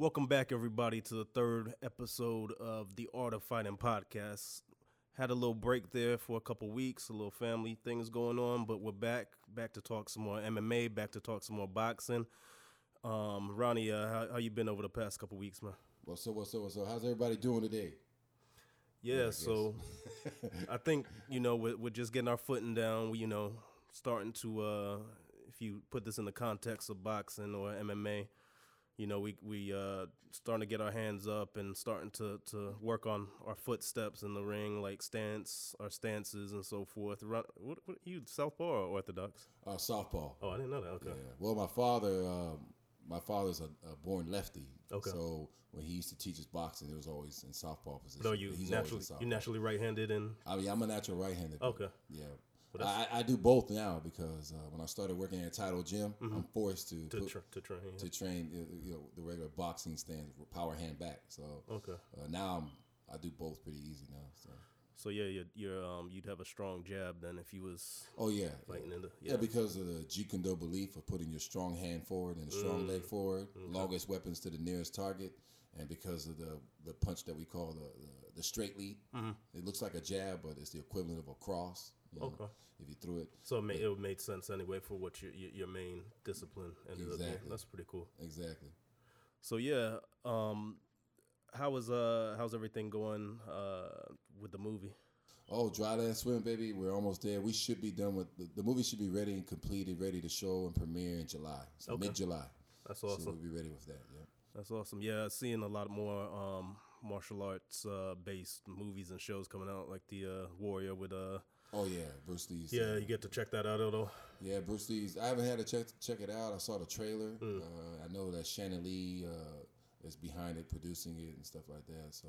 Welcome back, everybody, to the third episode of the Art of Fighting podcast. Had a little break there for a couple weeks, a little family things going on, but we're back, back to talk some more MMA, back to talk some more boxing. Um, Ronnie, uh, how, how you been over the past couple weeks, man? What's up? What's up? What's up? How's everybody doing today? Yeah, so I think you know we're, we're just getting our footing down. We, you know, starting to uh, if you put this in the context of boxing or MMA, you know, we we uh, starting to get our hands up and starting to to work on our footsteps in the ring, like stance, our stances, and so forth. Run, what, what you southpaw or orthodox? Uh, softball. Oh, I didn't know that. Okay. Yeah. Well, my father, um, my father's a, a born lefty. Okay. So when he used to teach us boxing, it was always in southpaw position. So you He's naturally southpaw. you naturally right-handed and I mean, I'm a natural right-handed. Okay. Yeah. Well, I, I do both now because uh, when I started working at Title Gym, I'm forced to Mm-hmm. to put- tr- to train. yeah. to train you know the regular boxing stance, with power hand back. So Okay. uh, now I'm I do both pretty easy now. So So yeah, you're, you're um you'd have a strong jab then if you was oh yeah, fighting in the Yeah, because of the Jeet Kune Do belief of putting your strong hand forward and a strong leg forward, longest weapons to the nearest target, and because of the the punch that we call the the, the straight lead, it looks like a jab, but it's the equivalent of a cross. You know, Okay. If you threw it, So it, ma- it made sense anyway for what your your, your main discipline ended up. Exactly. That's pretty cool. exactly. So yeah, um, how is uh how's everything going uh with the movie? Oh, Dryland Swim, baby, we're almost there. We should be done with the, the movie. Should be ready and completed, ready to show and premiere in July. So Okay. mid July. That's So awesome. we'll be ready with that. Yeah. That's awesome. Yeah, seeing a lot more um martial arts uh based movies and shows coming out, like the uh Warrior with uh Oh yeah, Bruce Lee's. yeah, you get to check that out though. Yeah, Bruce Lee's. I haven't had to check check it out. I saw the trailer. Mm. Uh, I know that Shannon Lee uh, is behind it, producing it and stuff like that. So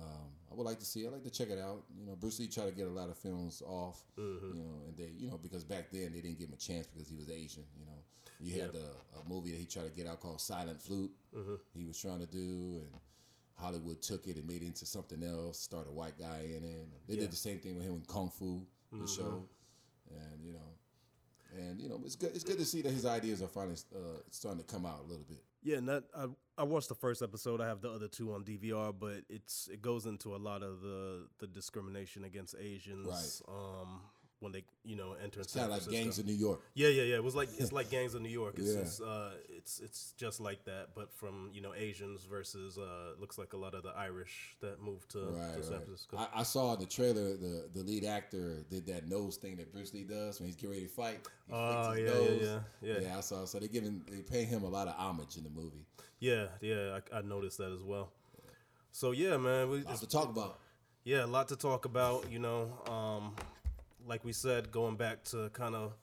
um, I would like to see. it. I like to check it out. You know, Bruce Lee tried to get a lot of films off. Mm-hmm. You know, and they, you know, because back then they didn't give him a chance because he was Asian. You know, you had the, a movie that he tried to get out called Silent Flute. Mm-hmm. He was trying to do and. Hollywood took it and made it into something else. Started a white guy in it. They Yeah. did the same thing with him in Kung Fu, the Mm-hmm. show, and you know, and you know, it's good. It's good to see that his ideas are finally uh, starting to come out a little bit. Yeah, and that I I watched the first episode. I have the other two on DVR, but it's it goes into a lot of the the discrimination against Asians. Right. Um, when they you know enter It's San kind of like gangs of New York. Yeah, yeah, yeah. It was like it's like gangs of New York. It's Yeah. just, uh, it's it's just like that, but from you know Asians versus uh, looks like a lot of the Irish that moved to, Right, to San right. Francisco. I, I saw in the trailer the the lead actor did that nose thing that Bruce Lee does when he's getting ready to fight. Oh, flicks his yeah, yeah, yeah, yeah. I saw. So they giving they pay him a lot of homage in the movie. yeah, yeah, I, I noticed that as well. So yeah, man, we, Lots to talk about. yeah, a lot to talk about. You know, um, like we said, going back to kind of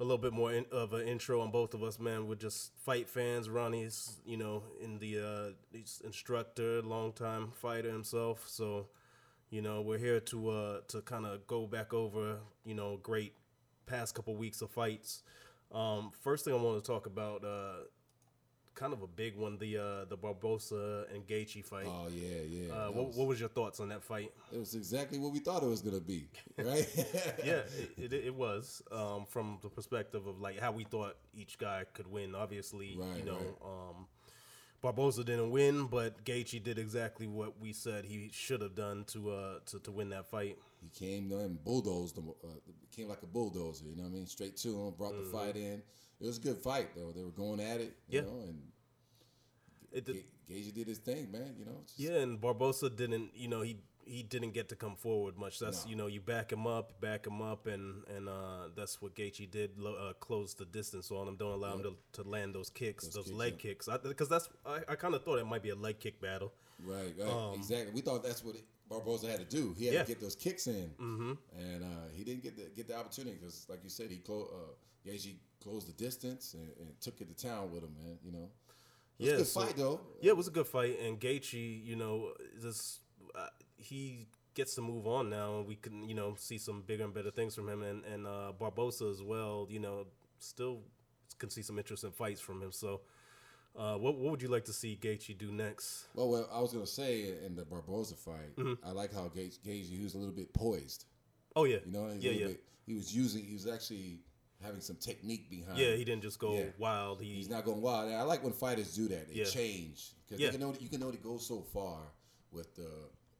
a little bit more in, of an intro on both of us, man. We're just fight fans. Ronnie's, you know, in the uh, he's instructor, longtime fighter himself. So, you know, we're here to uh, to kind of go back over, you know, great past couple weeks of fights. Um, first thing I want to talk about, uh, kind of a big one, the uh, the Barboza and Gaethje fight. Oh yeah, yeah. uh, what, was- what was your thoughts on that fight? it was exactly what we thought it was gonna be, right? yeah, it, it, it was um, from the perspective of like how we thought each guy could win. Obviously, you know, right. um, Barboza didn't win, but Gaethje did exactly what we said he should have done to uh to, to win that fight. He came there and bulldozed them. Uh, came like a bulldozer, you know what I mean? Straight to him, brought the fight in. It was a good fight though. They were going at it, you. Yeah. know, and It did, Gage did his thing, man. You know, just- yeah, and Barboza didn't, you know, he he didn't get to come forward much. That's No. you know, you back him up, back him up, and and uh, that's what Gaethje did. Uh, close the distance on him. Don't allow him to, to land those kicks, those, kicks, leg yeah. kicks. Because that's I, I kind of thought it might be a leg kick battle. Right, right, exactly. We thought that's what it, Barboza had to do. He had Um, Yeah. to get those kicks in, mm-hmm. and uh, he didn't get the get the opportunity because, like you said, he clo- uh, Gaethje closed the distance and, and took it to town with him, man. You know, it was Yeah, a good so- fight though. Yeah, it was a good fight, and Gaethje, you know, this uh, he gets to move on now, and we can, you know, see some bigger and better things from him, and and uh, Barboza as well. You know, still can see some interesting fights from him. So, uh, what what would you like to see Gaethje do next? Well, well, I was gonna say in the Barboza fight, Mm-hmm. I like how Gage, Gage he was a little bit poised. Oh yeah, You know, yeah, yeah, Bit, he was using, he was actually having some technique behind. Yeah, he didn't just go Yeah. wild. He He's not going wild. And I like when fighters do that. They Yeah. change because Yeah. you can only you can only go so far with the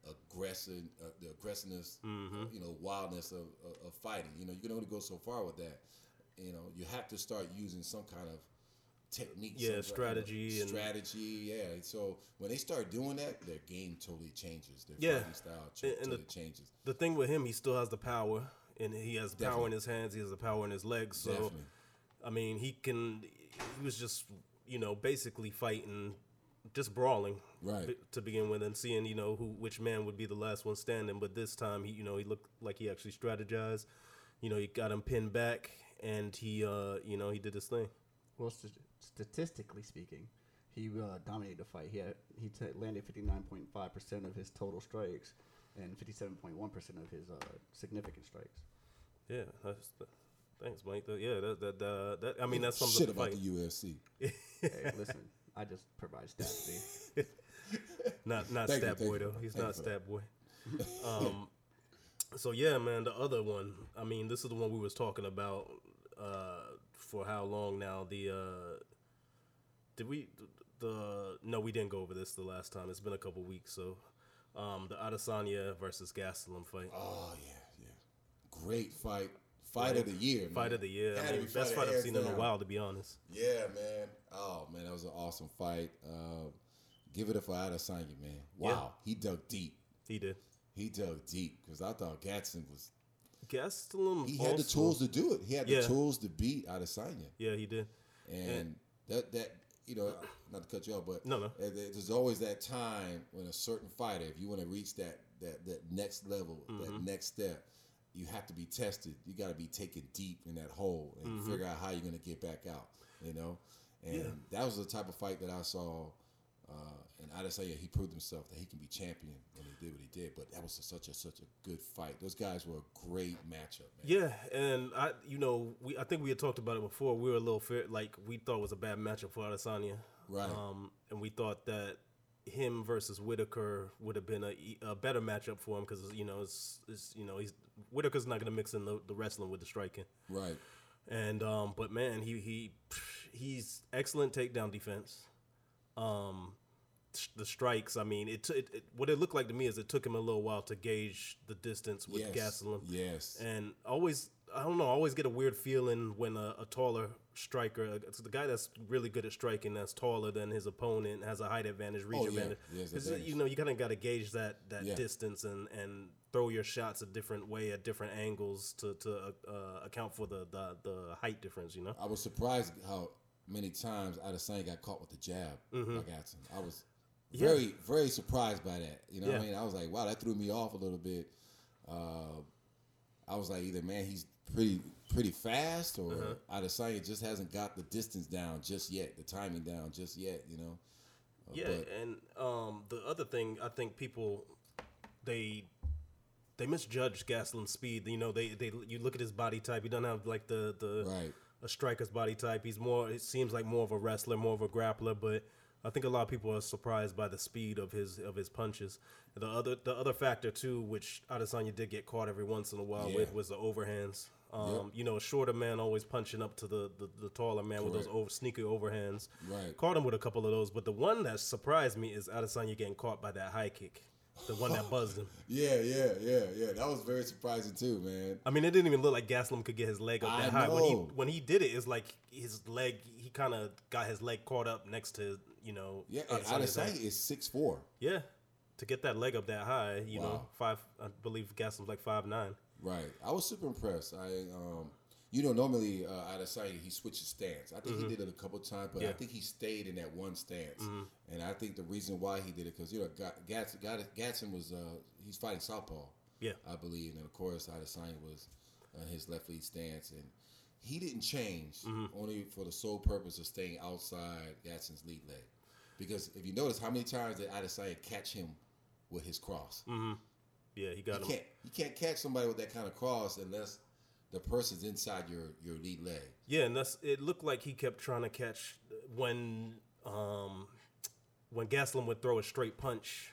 aggressive, uh, the aggressiveness, Mm-hmm. uh, you know, wildness of, of, of fighting. You know, you can only go so far with that. You know, you have to start using some kind of technique, Yeah, some kind of strategy and- strategy. Yeah. So when they start doing that, their game totally changes. Their Yeah. fighting style And- and totally the- changes. the thing with him, he still has the power, and he has the power in his hands. He has the power in his legs. So, Definitely. I mean, he can. He was just, you know, basically fighting, just brawling, Right. be- to begin with, and seeing, you know, who which man would be the last one standing. But this time, he, you know, he looked like he actually strategized. You know, he got him pinned back, and he, uh, you know, he did his thing. Well, st- statistically speaking, he uh, dominated the fight. He had, he t- landed fifty nine point five percent of his total strikes, and fifty seven point one percent of his uh, significant strikes. Yeah, that's, thanks, Mike. That- yeah, that that uh, that. I mean, that's something Shit about fight. the UFC. hey, listen, I just provide stats. B. Not not Thank Stat thank Boy you. though. He's Thank not you Stat Boy. Um, so yeah, man. The other one. I mean, this is the one we was talking about uh, for how long now? The uh, did we the no? We didn't go over this the last time. It's been a couple weeks. So um, the Adesanya versus Gastelum fight. Oh yeah, yeah. Great fight. Fight of the year, man. Fight of the year. I mean, best fight fight I've seen in a while, to be honest. Yeah, man. Oh man, that was an awesome fight. Uh, give it up for Adesanya, man. Wow, he dug deep. He did. He dug deep because I thought Gatson was. Gastelum. He had the tools to do it. He had Yeah. the tools to beat Adesanya, Yeah, he did. and that that you know, not to cut you off, but No, no. there's always that time when a certain fighter, if you want to reach that that that next level, Mm-hmm. that next step, you have to be tested. You got to be taken deep in that hole and Mm-hmm. figure out how you're going to get back out. You know, and that was the type of fight that I saw. Uh, and Adesanya, he proved himself that he can be champion when he did what he did. But that was such a such a good fight. Those guys were a great matchup, man. Yeah, and I, you know, we I think we had talked about it before. We were a little fear, like we thought it was a bad matchup for Adesanya, Right. Um, and we thought that him versus Whittaker would have been a, a better matchup for him because you know it's, it's you know he's Whittaker's not going to mix in the, the wrestling with the striking, Right. and um, but man, he he he's excellent takedown defense. Um, the strikes, I mean, it, t- it, it what it looked like to me is it took him a little while to gauge the distance with Yes. Yes. And always, I don't know, I always get a weird feeling when a, a taller striker, the guy that's really good at striking, that's taller than his opponent, has a height advantage, reach Oh, yeah. advantage. He has 'Cause, advantage. you know, you kind of got to gauge that that Yeah. distance and and throw your shots a different way at different angles to to uh, account for the, the the height difference. You know. I was surprised how many times I Adesanya got caught with the jab Mm-hmm. by Gatson. I was very, very surprised by that. You know what I mean? I was like, wow, that threw me off a little bit. Uh, I was like, either man, he's pretty pretty fast, or Uh-huh. Adesanya just hasn't got the distance down just yet, the timing down just yet. You know? Uh, Yeah, but- and um, the other thing I think people they they misjudge Gaslam's speed. You know, they they you look at his body type. He doesn't have like the the Right. A striker's body type. He's more. It seems like more of a wrestler, more of a grappler. But I think a lot of people are surprised by the speed of his of his punches. The other the other factor too, which Adesanya did get caught every once in a while Yeah. with, was the overhands. Um, You know, a shorter man always punching up to the, the, the taller man with those over, sneaky overhands. Right. Caught him with a couple of those, but the one that surprised me is Adesanya getting caught by that high kick, the one that buzzed him. Yeah, yeah, yeah, yeah. That was very surprising too, man. I mean, it didn't even look like Gaslam could get his leg up I that high. When he when he did it, it's like his leg. He kind of got his leg caught up next to you know. Yeah, and. Adesanya is six four. Yeah, to get that leg up that high, you know, five. I believe Gaslam's like five nine. Right. I was super impressed. I um you know normally uh Adesanya he switches stance. I think he did it a couple times, but I Mm-hmm. Yeah. Mm-hmm. think he stayed in that one stance. And I think the reason why he did it cuz you know Ga- Gatson, Gat- Gatson was uh he's fighting southpaw. Yeah. I believe and of course Adesanya was uh, his left lead stance and he didn't change Mm-hmm. only for the sole purpose of staying outside Gatson's lead leg. Because if you notice how many times did Adesanya catch him with his cross? Yeah, he got You him. can't you can't catch somebody with that kind of cross unless the person's inside your your lead leg. Yeah, and that's it. Looked like he kept trying to catch when um when Gaslam would throw a straight punch,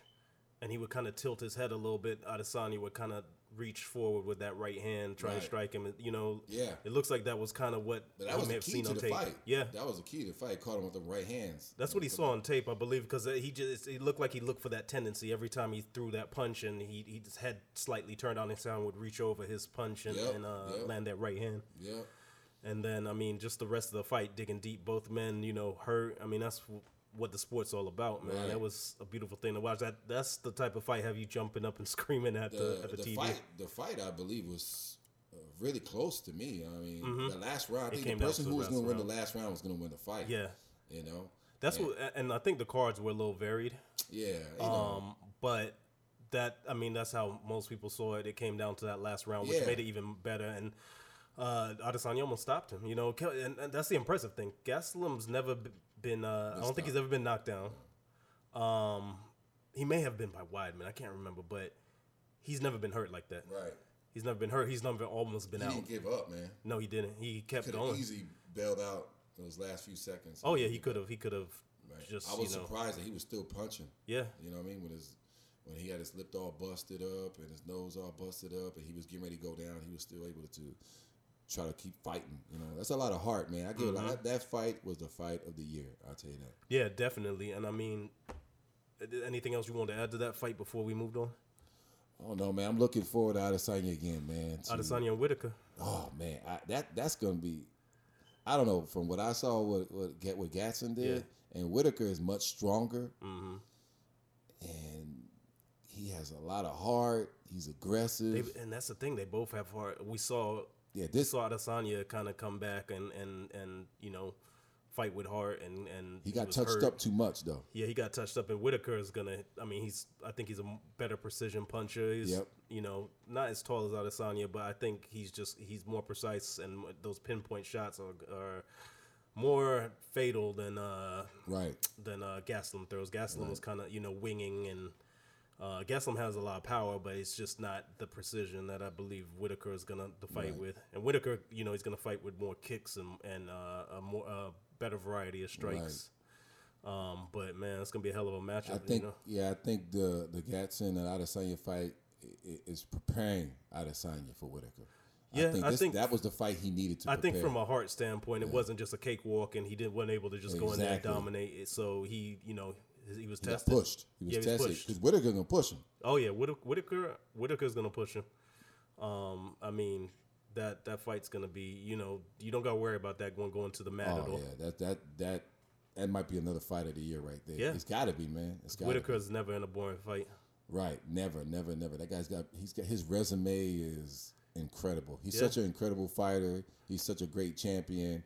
and he would kind of tilt his head a little bit. Adesanya would kind of reach forward with that right hand, try to strike him. You know, Yeah. it looks like that was kind of what But that we was may the have key seen to on the tape. fight. Yeah, that was the key to the fight. Caught him with the right hands. that's what he saw on tape, I believe, because he just it looked like he looked for that tendency every time he threw that punch, and he he just had slightly turned on his sound would reach over his punch and, Yep, and uh, yep. land that right hand. Yeah. And then I mean, just the rest of the fight, digging deep, both men, you know, hurt. I mean, that's what the sport's all about, man. Right. That was a beautiful thing to watch. That that's the type of fight have you jumping up and screaming at the, The, at the, the TV. fight, the fight, I believe, was uh, really close to me. I mean, the last round. I Mm-hmm. Think the person who the was going to win the last round was going to win the fight. Yeah, You know. that's And- what, and I think the cards were a little varied. Yeah. You know. Um, but that I mean, that's how most people saw it. It came down to that last round, which Yeah. made it even better. And uh, Adesanya almost stopped him. You know, and, and that's the impressive thing. Gaslam's never been. Uh, I don't think he's ever been knocked down. Um, he may have been by Weidman. I can't remember, but he's never been hurt like that. right. He's never been hurt. He's never almost been He out. He didn't give up, man. No, he didn't. He kept Could have going. easily bailed out those last few seconds. Oh yeah, he could have. He could have Right. just. I was you know, surprised that he was still punching. Yeah. You know what I mean? When his when he had his lip all busted up and his nose all busted up and he was getting ready to go down, he was still able to try to keep fighting. You know, that's a lot of heart, man. I give a Mm-hmm. lot. That fight was the fight of the year. I'll tell you that. Yeah, definitely. And I mean, anything else you want to add to that fight before we moved on? Oh no, man! I'm looking forward to Adesanya again, man. to- Adesanya and Whittaker. Oh man, I, that that's gonna be. I don't know. From what I saw, what what what Gatson did, and Whittaker is much stronger, Mm-hmm. and he has a lot of heart. He's aggressive. They, and that's the thing; they both have heart. We saw yeah, this saw Adesanya kind of come back and and and you know fight with heart and and he got touched hurt. up too much though. Yeah, he got touched up, and Whittaker is gonna. I mean, he's. I think he's a better precision puncher. He's, Yep. you know, not as tall as Adesanya, but I think he's just he's more precise, and those pinpoint shots are, are more fatal than uh Right. than uh, Gaslam throws. Gaslam was kind of you know winging, and uh, Gaslam has a lot of power, but it's just not the precision that I believe Whittaker is gonna to fight Right. with. And Whittaker, you know, he's gonna fight with more kicks and and uh, a more uh, better variety of strikes. Um, but man, it's gonna be a hell of a matchup. I think you know? yeah, I think the the Gatson and Adesanya fight is preparing Adesanya for Whittaker. Yeah, I think, I think- that was the fight he needed to. I think from a heart standpoint, it wasn't just a cakewalk, and he didn't wasn't able to just go in there and dominate. it. So he, you know, he was he got pushed. He was Yeah, tested because Whittaker gonna push him. Oh yeah, Whittaker, Whittaker Whittaker's gonna push him. Um, I mean that that fight's gonna be, you know, you don't gotta worry about that going going to the mat at Oh all. yeah, that that that that might be another fight of the year right there. Yeah. it's got to be man. It's got to be. Whittaker's never in a boring fight. Right, never, never, never. That guy's got he's got his resume is incredible. He's Yeah. such an incredible fighter. He's such a great champion.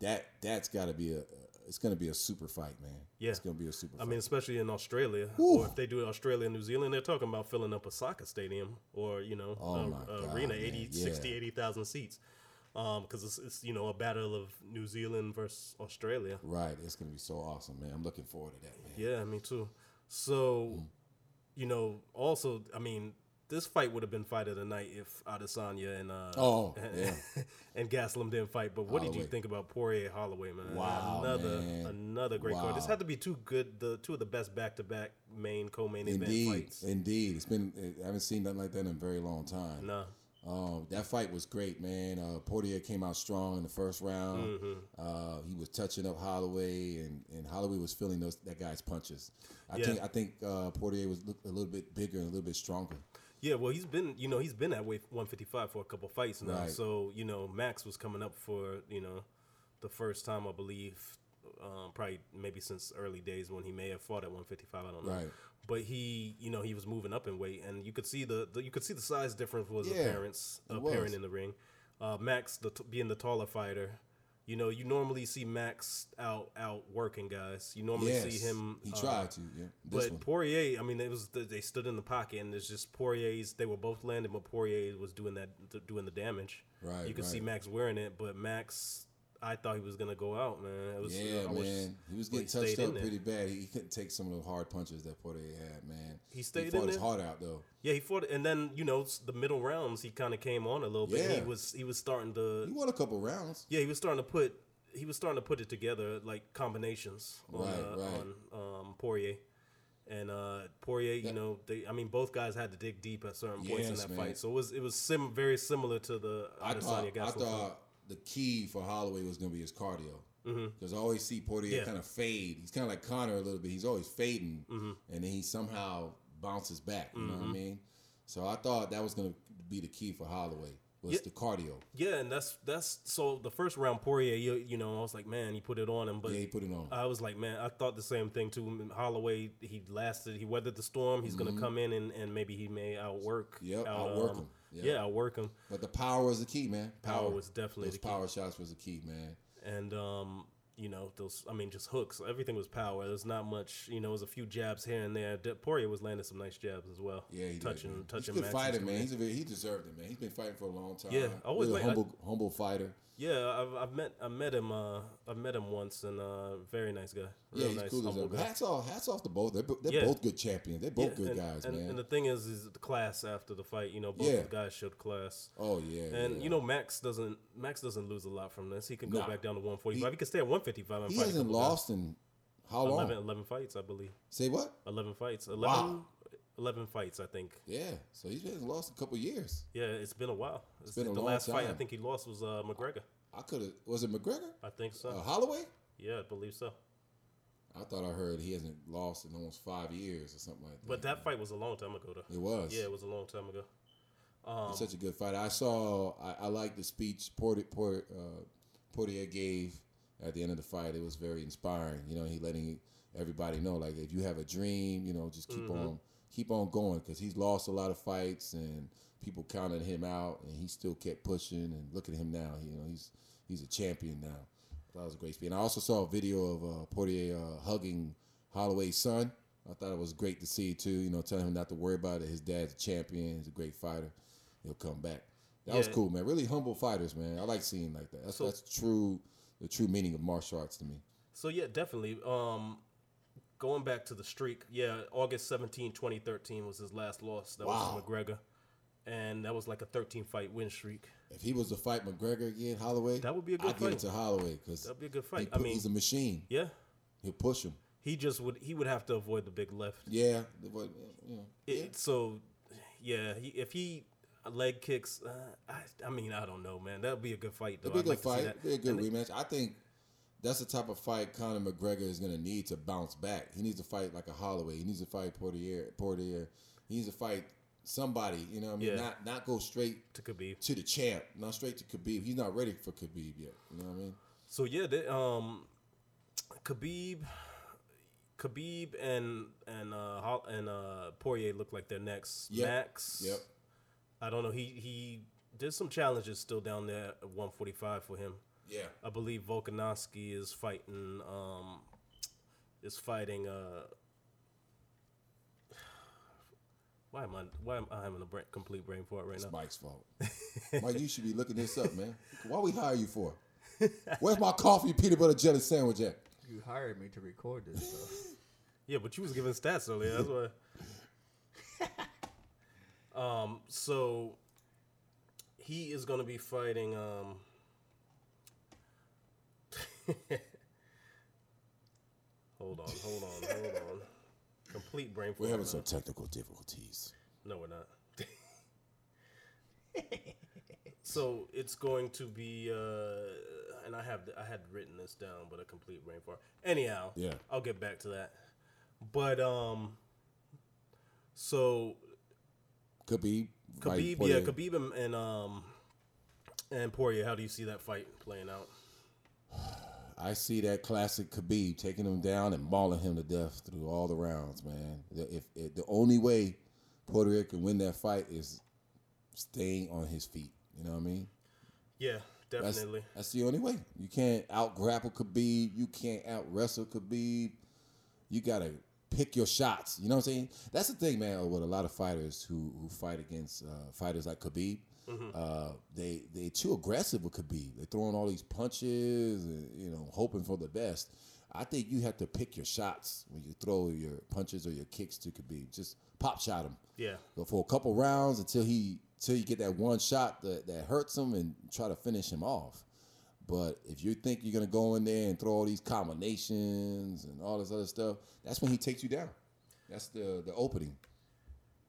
That that's got to be a it's going to be a super fight, man. Yeah. it's going to be a super. I fight. mean, especially in Australia, or if they do Australia and New Zealand, they're talking about filling up a soccer stadium or you know, Oh a, God, arena, man. 80, Yeah. 60, 80,000 seats. Um, because it's, it's you know a battle of New Zealand versus Australia. right, it's going to be so awesome, man. I'm looking forward to that, man. Yeah, me too. So, you know, also, I mean, this fight would have been fight of the night if Adesanya and uh, Oh, and, yeah. and Gaslam didn't fight. But what did you think about Poirier Holloway, man? Wow, another man. another great card. This had to be two good, the two of the best back to back main co-main event Indeed, fights. indeed. It's been I haven't seen nothing like that in a very long time. No, Um, that fight was great, man. Uh, Portier came out strong in the first round. Mm-hmm. Uh, he was touching up Holloway, and, and Holloway was feeling those that guy's punches. I Yeah. think I think uh, Portier was a little bit bigger and a little bit stronger. Yeah. Well, he's been, you know, he's been at weight 155 for a couple fights now. Right. So you know, Max was coming up for you know the first time I believe. Um, probably maybe since early days when he may have fought at 155. I don't know. Right. but he you know he was moving up in weight and you could see the, the you could see the size difference was Yeah, apparent apparent in the ring uh, max the t- being the taller fighter you know you normally see max out out working guys you normally Yes, see him He uh, tried to. Yeah, this but one. Poirier, I mean, it was they stood in the pocket, and it's just Poirier's. They were both landing, but Poirier was doing that, doing the damage. Right, You could see. Max wearing it, but Max, I thought he was gonna go out, man. It was, Yeah, I man. He was getting touched up pretty bad. He, he couldn't take some of the hard punches that Portier had, man. He stayed he fought in his there? heart out though. Yeah, he fought, and then you know the middle rounds, he kind of came on a little bit. He was he was starting to He won a couple rounds. yeah he was starting to put he was starting to put it together like combinations on Right, uh, right. on um, Poirier, And uh, Poirier, you know, they I mean, both guys had to dig deep at certain points in that man. fight, so it was it was sim- very similar to the I Adesanya thought, I Gastelum fight. thought the key for Holloway was going to be his cardio. Because I always see Poirier Mm-hmm. Yeah. kind of fade. He's kind of like Conor a little bit. He's always fading, Mm-hmm. and then he somehow bounces back. You know what I mean? So I thought that was going to be the key for Holloway was Yeah. the cardio. Yeah, and that's that's so the first round Poirier, you, you know, I was like, man, he put it on him, but Yeah, he put it on. I was like, man, I thought the same thing too. Holloway, he lasted, he weathered the storm. He's gonna come in and, and maybe he may outwork. Mm-hmm. Yep, out, outwork um, him. Yeah. Yeah. work him. But the power was the key, man. Power was definitely those the key. power shots was the key, man. and um, you know those. I mean, just hooks. Everything was power. There's not much. You know, it was a few jabs here and there. De- Poirier was landing some nice jabs as well. Yeah, he touching, did, man. touching. He's a good fighter, man. He's a he deserved it, man. He's been fighting for a long time. Yeah, I always really like- I- humble, humble fighter. Yeah, I've, I've met I met him. Uh, I've met him once, and uh, very nice guy. Real Yeah, he's nice, cool as. Guy. hats off, hats off to both. They're, they're Yeah. both good champions. They're both Yeah, good and, guys, and, man. And the thing is, is the class after the fight. You know, both Yeah. the guys showed class. oh yeah, And you know, Max doesn't Max doesn't lose a lot from this. He can go Nah. back down to 145. He, can stay at 155 and he fight a hasn't couple guys. lost in how long? 11, 11 fights, I believe. Say what? 11 fights. 11, Wow. 11 fights, I think. Yeah, so he's been lost a couple years. Yeah, it's been a while. It's been a the last fight I think he lost was uh, McGregor. I could have. Was it McGregor? I think so. Uh, Holloway? yeah, I believe so. I thought I heard he hasn't lost in almost five years or something like that. But that fight was a long time ago, though. it was. Yeah, it was a long time ago. Um, He's such a good fighter. I saw. I, I like the speech Portier, Portier, uh, Portier gave at the end of the fight. It was very inspiring. You know, he letting everybody know like if you have a dream, you know, just keep on keep on going because he's lost a lot of fights and people counted him out and he still kept pushing and look at him now. You know, he's he's a champion now. That was a great speech. And I also saw a video of uh, Portier uh, hugging Holloway's son. I thought it was great to see too. You know, telling him not to worry about it. His dad's a champion. He's a great fighter. He'll come back. That was cool, man. Really humble fighters, man. I like seeing like that. That's So- that's true. The true meaning of martial arts to me. So yeah, definitely. Um, going back to the streak, yeah, August 17, 2013 was his last loss. That Wow. was to McGregor, and that was like a 13 fight win streak. If he was to fight McGregor again, Holloway, That would be a good I'd give it fight. to Holloway because That'd be a good fight. He I mean, he's a machine. yeah, He'll push him. he just would he would have to avoid the big left. Yeah, the- what- you know. It, So, yeah, he, if he leg kicks, uh, I, I mean, I don't know, man. That would be a good fight. Though. It'd be a good like fight. It'd be a good And- rematch. I think that's the type of fight Conor McGregor is going to need to bounce back. He needs to fight like a Holloway. He needs to fight Portier. Portier. He needs to fight somebody. You know, what I mean, Yeah. not not go straight to Khabib. to the champ, not straight to Khabib. He's not ready for Khabib yet. You know what I mean? So yeah, they, um, Khabib, Khabib and and uh and uh Poirier look like they're next. Yep. Max, Yep. I don't know. He he did some challenges still down there at 145 for him. Yeah. I believe Volkanovski is fighting um is fighting uh why am I why am I having a brain, complete brain fart right now? It's now? Mike's fault. Mike, you should be looking this up, man. Why we hire you for? Where's my coffee peanut butter jelly sandwich at? You hired me to record this stuff. Yeah, but you was giving stats earlier. That's why. um. So he is going to be fighting. Um. hold on. Hold on. Hold on. Complete brain. We're having now. some technical difficulties. No, we're not. so it's going to be, uh, and I have I had written this down, but a complete brain fart. Anyhow, Yeah. I'll get back to that. But um, so Khabib. Khabib, yeah. Khabib and, and um and Poirier. How do you see that fight playing out? I see that classic Khabib taking him down and mauling him to death through all the rounds, man. The- If, if the only way Poirier can win that fight is staying on his feet, you know what I mean? Yeah, That's, definitely. that's the only way. You can't out grapple Khabib. You can't out wrestle Khabib. You gotta pick your shots. You know what I'm saying? That's the thing, man. With a lot of fighters who who fight against uh, fighters like Khabib, uh, they they too aggressive with Khabib. They're throwing all these punches, and, you know, hoping for the best. I think you have to pick your shots when you throw your punches or your kicks to Khabib. Just pop shot him. Yeah, Go for a couple rounds until he until you get that one shot that, that hurts him and try to finish him off. But if you think you're gonna go in there and throw all these combinations and all this other stuff, that's when he takes you down. That's the the opening.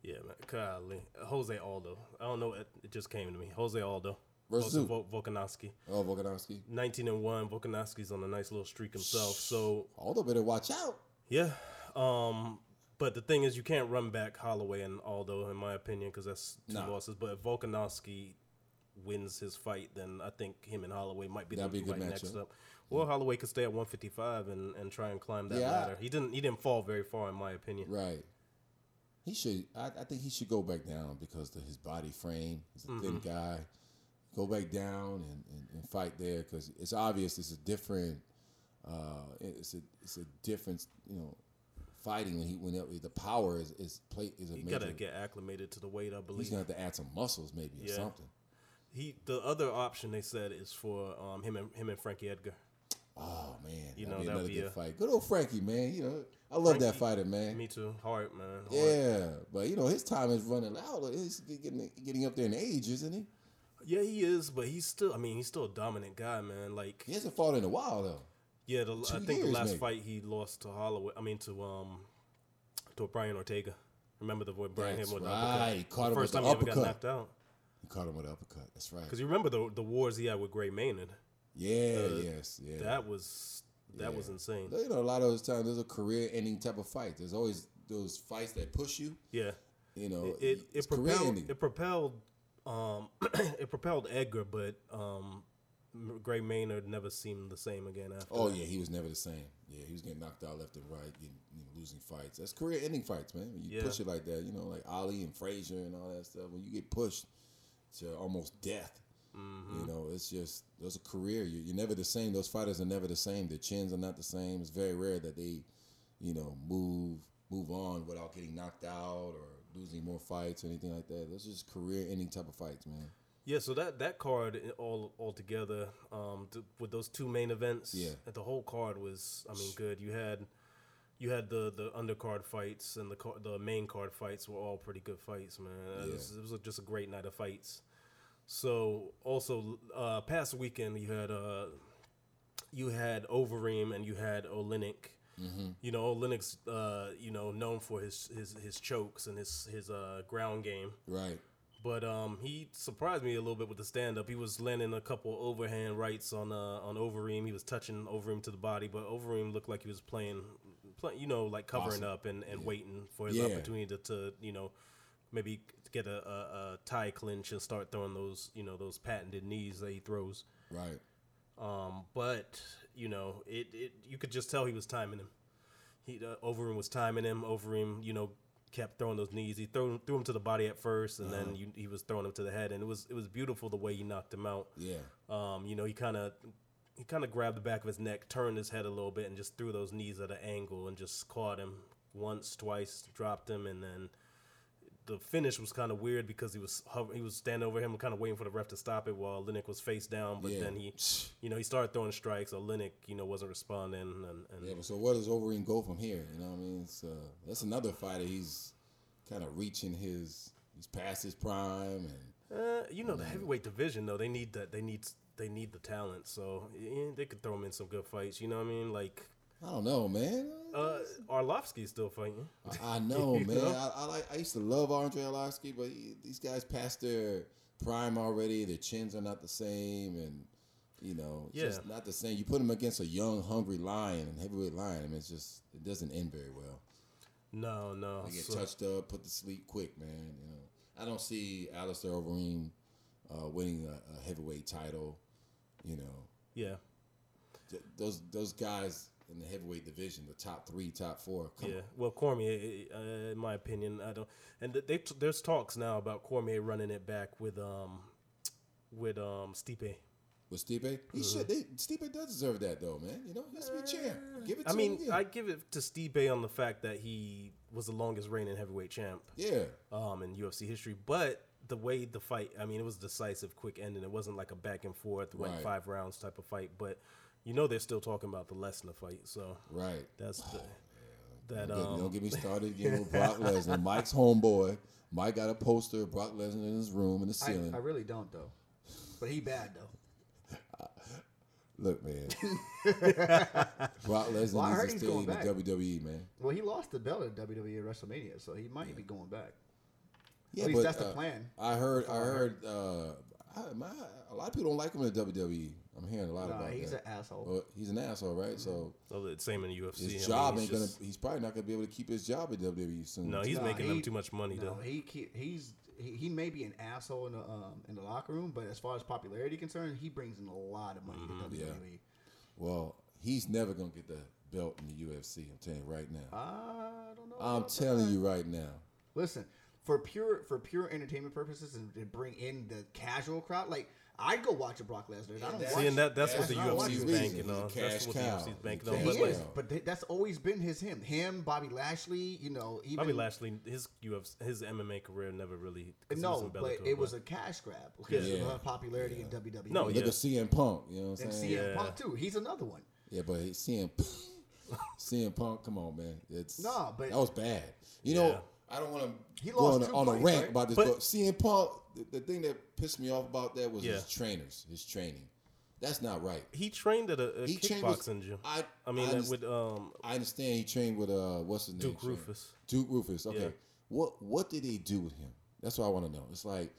Yeah, man. Golly. Jose Aldo. I don't know. It, it just came to me. Jose Aldo. Versus who? Vol- Volkanovski. Oh, Volkanovski. 19 and 1. Volkanovski's on a nice little streak himself. So, Aldo better watch out. yeah. Um, but the thing is, you can't run back Holloway and Aldo, in my opinion, because that's two Nah. losses. But if Volkanovski wins his fight, then I think him and Holloway might be That'd the be a good right next matchup. up. Or Holloway could stay at 155 and, and try and climb that Yeah, ladder. He didn't. He didn't fall very far, in my opinion. Right. He should. I, I think he should go back down because of his body frame. He's a thin Mm-hmm. guy. Go back down and, and, and fight there because it's obvious it's a different. Uh, it's a it's a different you know fighting when he when it, the power is is play is a He gotta get acclimated to the weight, I believe. he's gonna have to add some muscles maybe or Yeah. something. He the other option they said is for um, him and him and Frankie Edgar. Oh man, You that'd know, that'd be good a- fight. Good old Frankie, man. You know, I love that fighter, man. Me too. Hard man. Hard. Yeah, but you know his time is running out. He's getting getting up there in age, isn't he? Yeah, he is, but he's still. I mean, he's still a dominant guy, man. Like, He hasn't fought in a while though. yeah, the, I think the last maybe. fight he lost to Holloway. I mean, to um, to Brian Ortega. Remember the when Brian That's him with right. the uppercut? He caught him First with time the he ever got knocked out. He caught him with an uppercut. That's right. Because you remember the the wars he had with Gray Maynard. Yeah, yes, yeah. That was that was insane. you know, a lot of those times there's a career-ending type of fight. There's always those fights that push you. Yeah. You know, It it, it propelled it propelled um it propelled Edgar, but um Gray Maynard never seemed the same again after. Oh that. yeah, he was never the same. Yeah, he was getting knocked out left and right, getting, you know, losing fights. That's career-ending fights, man. When you Yeah. push it like that, you know, like Ali and Frazier and all that stuff. When you get pushed to almost death, Mm-hmm. you know, it's just those a career. You, you're never the same. Those fighters are never the same. Their chins are not the same. It's very rare that they, you know, move move on without getting knocked out or losing more fights or anything like that. Those are just career-ending type of fights, man. Yeah, so that that card all all together, um, th- with those two main events, Yeah. the whole card was, I mean, good. You had you had the the undercard fights and the car, the main card fights were all pretty good fights, man. It, was, it was just a great night of fights. So also uh, past weekend you had uh you had Overeem and you had Oleinik. You know, Oleinik's uh, you know known for his his his chokes and his his uh, ground game. Right. But um, he surprised me a little bit with the stand up. He was landing a couple overhand rights on uh, on Overeem. He was touching Overeem to the body, but Overeem looked like he was playing, play, you know, like covering Awesome. up and, and waiting for his Yeah. opportunity to, to, you know, maybe get a, a, a tie clinch and start throwing those, you know, those patented knees that he throws. Right. Um, but you know, it, it you could just tell he was timing him. He uh, Overeem was timing him. Overeem, you know, kept throwing those knees. He threw threw him to the body at first, and then you, he was throwing him to the head, and it was it was beautiful the way he knocked him out. Yeah. Um, you know, he kind of he kind of grabbed the back of his neck, turned his head a little bit, and just threw those knees at an angle, and just caught him once, twice, dropped him, and then the finish was kind of weird because he was he was standing over him, kind of waiting for the ref to stop it while Linnick was face down. But Yeah. then he, you know, he started throwing strikes. So Linnick, you know, wasn't responding, and, and Yeah, but so where does Overeem go from here? You know what I mean? It's, uh, that's another fighter. He's kind of reaching his. He's past his prime, and uh, you know, the heavyweight division though they need that they need they need the talent. So yeah, they could throw him in some good fights. You know what I mean? Like I don't know, man. Uh, Arlovsky's still fighting. I, I know, man. know? I, I like. I used to love Andrei Arlovsky, but he, these guys past their prime already. Their chins are not the same, and you know, it's Yeah. just not the same. You put him against a young, hungry lion and heavyweight lion. I mean, it's just it doesn't end very well. No, no. They get So- touched up, put to sleep quick, man. You know, I don't see Alistair Overeem uh, winning a, a heavyweight title. You know, yeah, Th- those those guys in the heavyweight division, the top three, top four. Come yeah. Well, Cormier, uh, in my opinion, I don't. And they there's talks now about Cormier running it back with um with um Stipe. With Stipe, Mm-hmm. he should. They, Stipe does deserve that though, man. You know, he has to be a champ. Give it. To I mean, him. I give it to Stipe on the fact that he was the longest reigning heavyweight champ yeah, um, in UFC history. But the way the fight, I mean, it was decisive, quick ending. It wasn't like a back and forth, Right. five rounds type of fight. But you know, they're still talking about the Lesnar fight, so right. that's the that Don't, um. don't get me started again with Brock Lesnar. Mike's homeboy. Mike got a poster of Brock Lesnar in his room in the ceiling. I really don't though, but he bad though. Look, man. Brock Lesnar Well, I heard needs he's to stay going in back. the WWE, man. Well, he lost the belt at WWE at WrestleMania, so he might be going back. Yeah, At least but, that's the uh, plan. I heard. I I heard. Uh, I, my, a lot of people don't like him in the WWE. I'm hearing a lot Nah, about he's that. He's an asshole. Well, he's an asshole, right? So So the same in the UFC. His mean, job he's ain't gonna. He's probably not gonna be able to keep his job at WWE soon. No, he's Nah, making he- them too much money No, though. he he's he, he may be an asshole in the um, in the locker room, but as far as popularity concerned, he brings in a lot of money Mm-hmm. to WWE. Yeah. well, he's never gonna get the belt in the UFC. I'm telling you right now. I don't know. I'm telling that. you right now. Listen, for pure for pure entertainment purposes and to bring in the casual crowd, like I'd go watch a Brock Lesnar. I don't that's- See, and that, that's what the not UFC is banking on. cash That's what the cow. UFC is banking on. But like but th- that's always been his him. Him, Bobby Lashley. You know, even Bobby Lashley, his UFC, his MMA career never really. he was No, in but Bellator, it was a cash grab because Yeah. of her popularity in WWE. No, Look yeah. at CM Punk. You know what I'm saying? and? CM Yeah. Punk too. He's another one. Yeah, but he- CM CM Punk, come on, man. It's Nah, but- that was bad. You Yeah. know, I don't want He to go on lost a, on a rant right? about this, But- but, CM Punk, the, the thing that pissed me off about that was Yeah. his trainers, his training. That's not right. he trained at a, a He trained with- kickboxing gym. I- I mean, I that underst- with um, I understand he trained with uh, what's his name? Duke? Roufus. Duke Roufus. Okay, Yeah. what what did they do with him? That's what I want to know. It's like,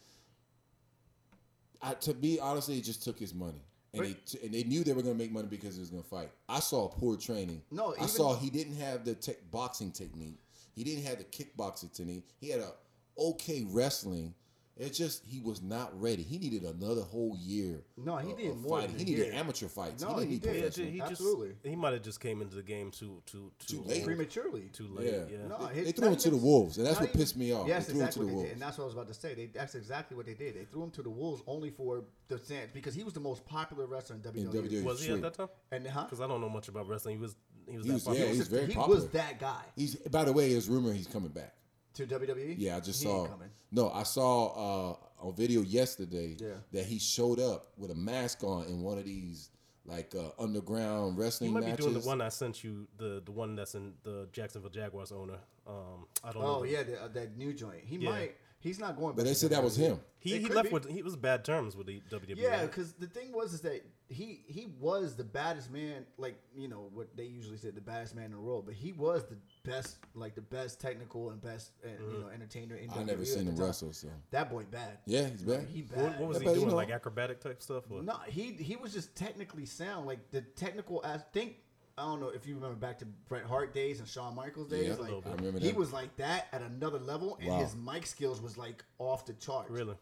I, to be honestly, he just took his money. And they, t- and they knew they were going to make money because he was going to fight. I saw poor training. No, I even- saw he didn't have the te- boxing technique. He didn't have the kickboxing to technique. He had a okay wrestling. It's just he was not ready. He needed another whole year. No, he of- did of more fighting. than He needed year. amateur fights. No, he didn't he need did. yeah, professional. he just Absolutely. he might have just came into the game too too too, Too late. late. prematurely. Too late. Yeah. Yeah. No, They- they threw him to the wolves, and that's what even- pissed me off. Yes, They threw him exactly to the what they wolves. did, and that's what I was about to say. They, that's exactly what they did. They threw him to the wolves only for the sense because he was the most popular wrestler in WWE. WWE. Was he at that time? And huh? Because I don't know much about wrestling. He was he was He that was- yeah, popular. he was very he popular. was that guy He's by the way, there's rumor he's coming back. to WWE. Yeah, I just He saw. ain't coming. No, I saw uh, a video yesterday Yeah. that he showed up with a mask on in one of these like uh, underground He wrestling might matches. be doing the one I sent you, the the one that's in the Jacksonville Jaguars owner. Um, I don't know. Oh yeah, the, uh, that new joint. He Yeah. might. He's not going. but back they said that was him. He, he left be. with he was bad terms with the WWE. Yeah, because the thing was is that he he was the baddest man, like you know what they usually said, the baddest man in the world. But he was the best, like the best technical and best, uh, you know, entertainer in I WWE. never seen him wrestle, so That boy bad. yeah, he's back. He bad. what, what was Yeah, he but, you doing? know- like acrobatic type stuff? Or? No, he he was just technically sound. Like the technical as think. I don't know if you remember back to Bret Hart days and Shawn Michaels days. Yeah, a like little bit. I remember he that. was like that at another level, and Wow. his mic skills was like off the charts. Really?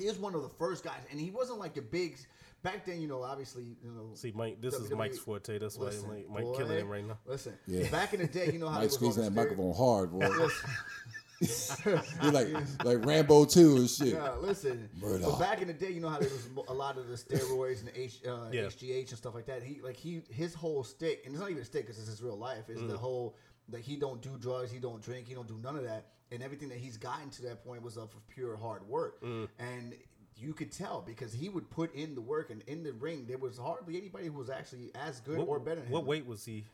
He was one of the first guys, and he wasn't like a big. Back then, you know, obviously, you know. See, Mike, this is Mike's forte. That's why Listen, Mike, Mike boy, killing him right now. Listen, Yeah. back in the day, you know how Mike was squeezing that microphone hard, boy. Listen, He like like Rambo two and shit. yeah, listen. Murdoch. But back in the day, you know how there was a lot of the steroids and H, uh, Yeah. HGH and stuff like that. He like he his whole stick, and it's not even a stick because it's his real life. Is Mm. the whole that he don't do drugs, he don't drink, he don't do none of that, and everything that he's gotten to that point was of pure hard work. Mm. And you could tell because he would put in the work, and in the ring there was hardly anybody who was actually as good What, or better than what him. weight was he?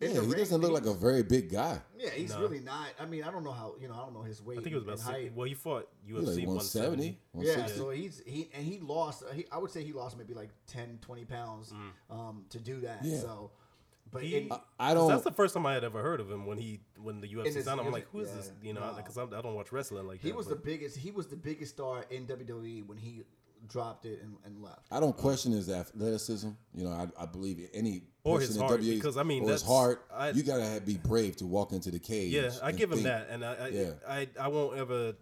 In Yeah, he ring, doesn't look he's- like a very big guy. Yeah, he's No. really not. I mean, I don't know how you know. I don't know his weight. I think it was about height. Well, he fought UFC He UFC like 170. 170. Yeah, so he's he and he lost. He, I would say he lost maybe like 10, 20 pounds um, to do that. Yeah. So, but. He- in, I, I 'Cause don't. That's the first time I had ever heard of him when he when the UFC his signed him. I'm like, who is yeah, this? You know, no. because I don't watch wrestling like he that. was the biggest. He was the biggest star in WWE when he dropped it and, and left. I don't question his athleticism. You know, I, I believe any Or person his in heart, WWE because, I mean, or his that's- heart. I- you gotta have, be brave to walk into the cage. Yeah, I and give him that, and I I, Yeah. I I won't ever.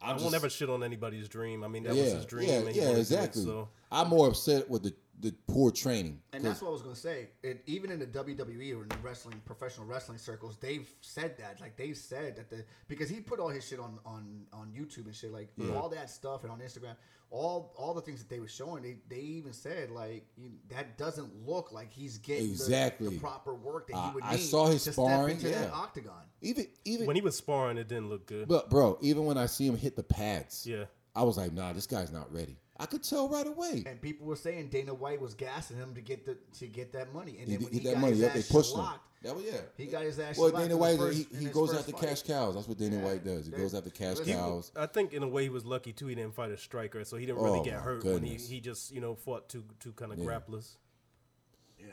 I I'm won't just- ever shit on anybody's dream. I mean, that yeah, was his dream. yeah, and he yeah, wanted to do it, exactly. so I'm more upset with the the poor training. And that's what I was gonna say. It, even in the WWE or in the wrestling, professional wrestling circles, they've said that. Like they've said that the because he put all his shit on on on YouTube and shit, like all that stuff, and on Instagram, all all the things that they were showing. They they even said like you, that doesn't look like he's getting Exactly. the, proper work that I- he would I need I saw his to sparring, step into that yeah. octagon. even even when he was sparring, it didn't look good. but bro, even when I see him hit the pads, yeah, I was like, nah, this guy's not ready. I could tell right away. And people were saying Dana White was gassing him to get the to get that money. And He, then when he, he, that got money his up, they ass pushed him. shellacked, That was yeah. He got his ass Well, shellacked Dana White, first- he, he goes after fight. cash cows. That's what Dana Yeah. White does. He goes after cash Listen, cows. I think in a way he was lucky too. He didn't fight a striker, so he didn't really Oh, get my hurt when he, he just you know fought two two kind of Yeah. grapplers.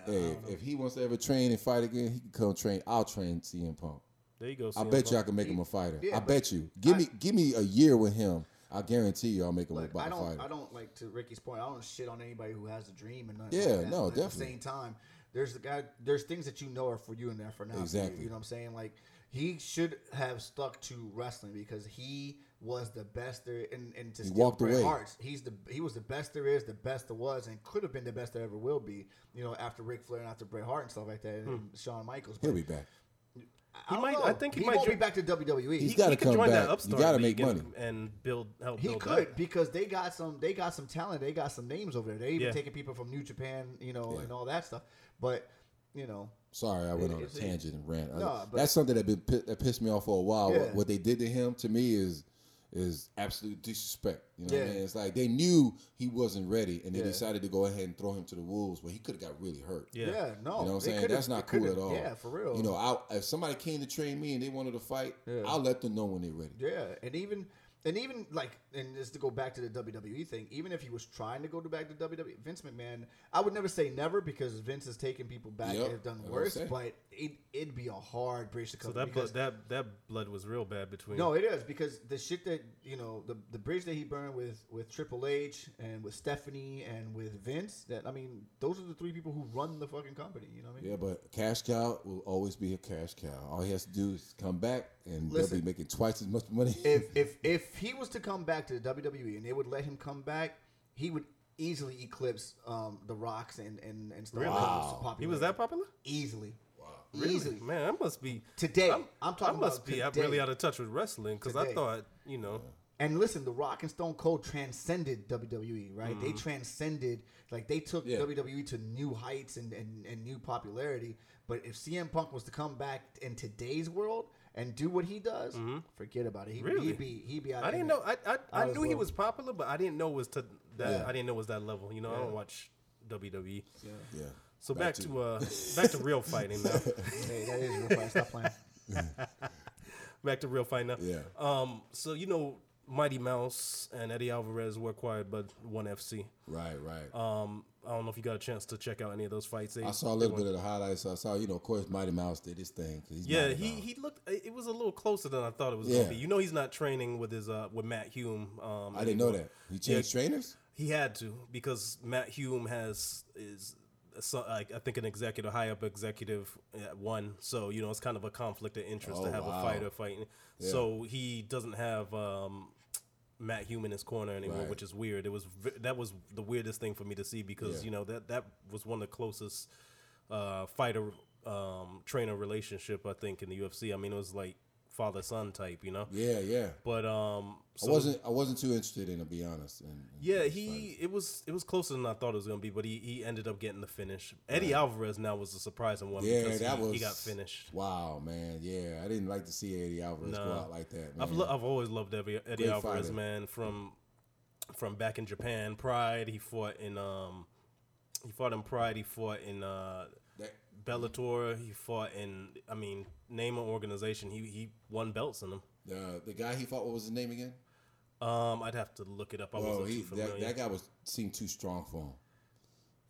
Hey, if, if he wants to ever train and fight again, he can come train. I'll train CM Punk. There you go. I bet Punk. you I can make him a fighter. Yeah, I bet you. Give I- me give me a year with him. I guarantee you I'll make him Look, a I don't, fighter. I don't like to Ricky's point. I don't shit on anybody who has a dream and nothing Yeah, like no, But At definitely. the same time, there's the guy. There's things that you know are for you and they're for now. for you, Exactly. You know what I'm saying? Like he should have stuck to wrestling because he was the best there. And, and to He steal Bret. Hart's, he's the he was the best there is, the best there was, and could have been the best there ever will be. You know, after Ric Flair and after Bret Hart and stuff like that, and hmm. Shawn Michaels. He'll be back. I might- know. I think he might won't be back to WWE. He's He- gotta he come join back. That You upstart gotta make money. and build help. He build could that. because they got some they got some talent. They got some names over there. They even Yeah. taking people from New Japan, you know, Yeah. and all that stuff. But you know, Sorry, I went on a it's- tangent and ran. I- No, but- That's something that been that pissed me off for a while. Yeah. What, what they did to him to me is is absolute disrespect. You know what I mean? It's like they knew he wasn't ready, and they Yeah. decided to go ahead and throw him to the wolves, where he could have got really hurt. yeah, Yeah. no, You know what I'm saying? That's not cool at all. Yeah, for real. You know, I, if somebody came to train me and they wanted to fight, Yeah. I'll let them know when they're ready. Yeah, and even and even like and just to go back to the WWE thing, even if he was trying to go to back to WWE, Vince McMahon, I would never say never because Vince has taken people back Yep, and have done that's what I'm worse, but it it'd be a hard bridge to So come. that because, blood, that that blood was real bad between. no, it is because the shit that you know the the bridge that he burned with with Triple H and with Stephanie and with Vince. That I mean, those are the three people who run the fucking company. You know what I mean? Yeah, but cash cow will always be a cash cow. All he has to do is come back, and they'll be making twice as much money. if if if he was to come back to the WWE and they would let him come back, he would easily eclipse um, the Rocks and and and Stone? Cold's Wow. he was that popular. easily. Really? Easily. Man, I must be Today, I'm, I'm talking I must about be today. really out of touch with wrestling because I thought you know. And listen, The Rock and Stone Cold transcended WWE, right? They Mm-hmm. transcended, like they took Yeah. WWE to new heights and, and, and new popularity. But if CM Punk was to come back in today's world and do what he does, forget about it. He, Mm-hmm. Really? He'd be he'd be out. I didn't it. know. I I, I I was knew he was popular, but I didn't know it was to that. Yeah. I didn't know it was that level. You know, I don't watch WWE. yeah. So back, to, uh back to real fighting now. Hey, that is real fight. Stop playing. back to real fighting now. Yeah. Um. So you know, Mighty Mouse and Eddie Alvarez were acquired by One FC. right, right. Um. I don't know if you got a chance to check out any of those fights. They, I saw a little bit of the highlights. I saw, you know, of course, Mighty Mouse did his thing. Yeah, Mighty he, Mouse. he looked. It was a little closer than I thought it was Yeah. gonna be. You know, he's not training with his uh with Matt Hume. Um, I didn't know that. He changed trainers? He had to because Matt Hume has is so, like I think an executive, high up executive at one. So you know it's kind of a conflict of interest to Oh, have wow. a fighter fighting. So he doesn't have um, Matt Hume in his corner anymore, Right. which is weird. It was that was the weirdest thing for me to see because Yeah. you know that that was one of the closest uh, fighter um, trainer relationship I think in the UFC. I mean it was like father son type, you know. Yeah, yeah. But um, so I wasn't I wasn't too interested in it, to be honest. in- in yeah, he fight. it was it was closer than I thought it was gonna be, but he, he ended up getting the finish. Eddie Alvarez now was a surprising one Yeah, because that he, was he got finished. Wow, man. Yeah, I didn't like to see Eddie Alvarez go out like that. Man. I've lo- I've always loved Eddie, Eddie Great Alvarez, fighter. man. From from back in Japan, Pride. He fought in um he fought in Pride. He fought in uh Bellator. He fought in I mean name an organization. He he won belts in them. the the guy he fought, what was his name again? Um, I'd have to look it up. I Well, wasn't he that, that guy was seemed too strong for him.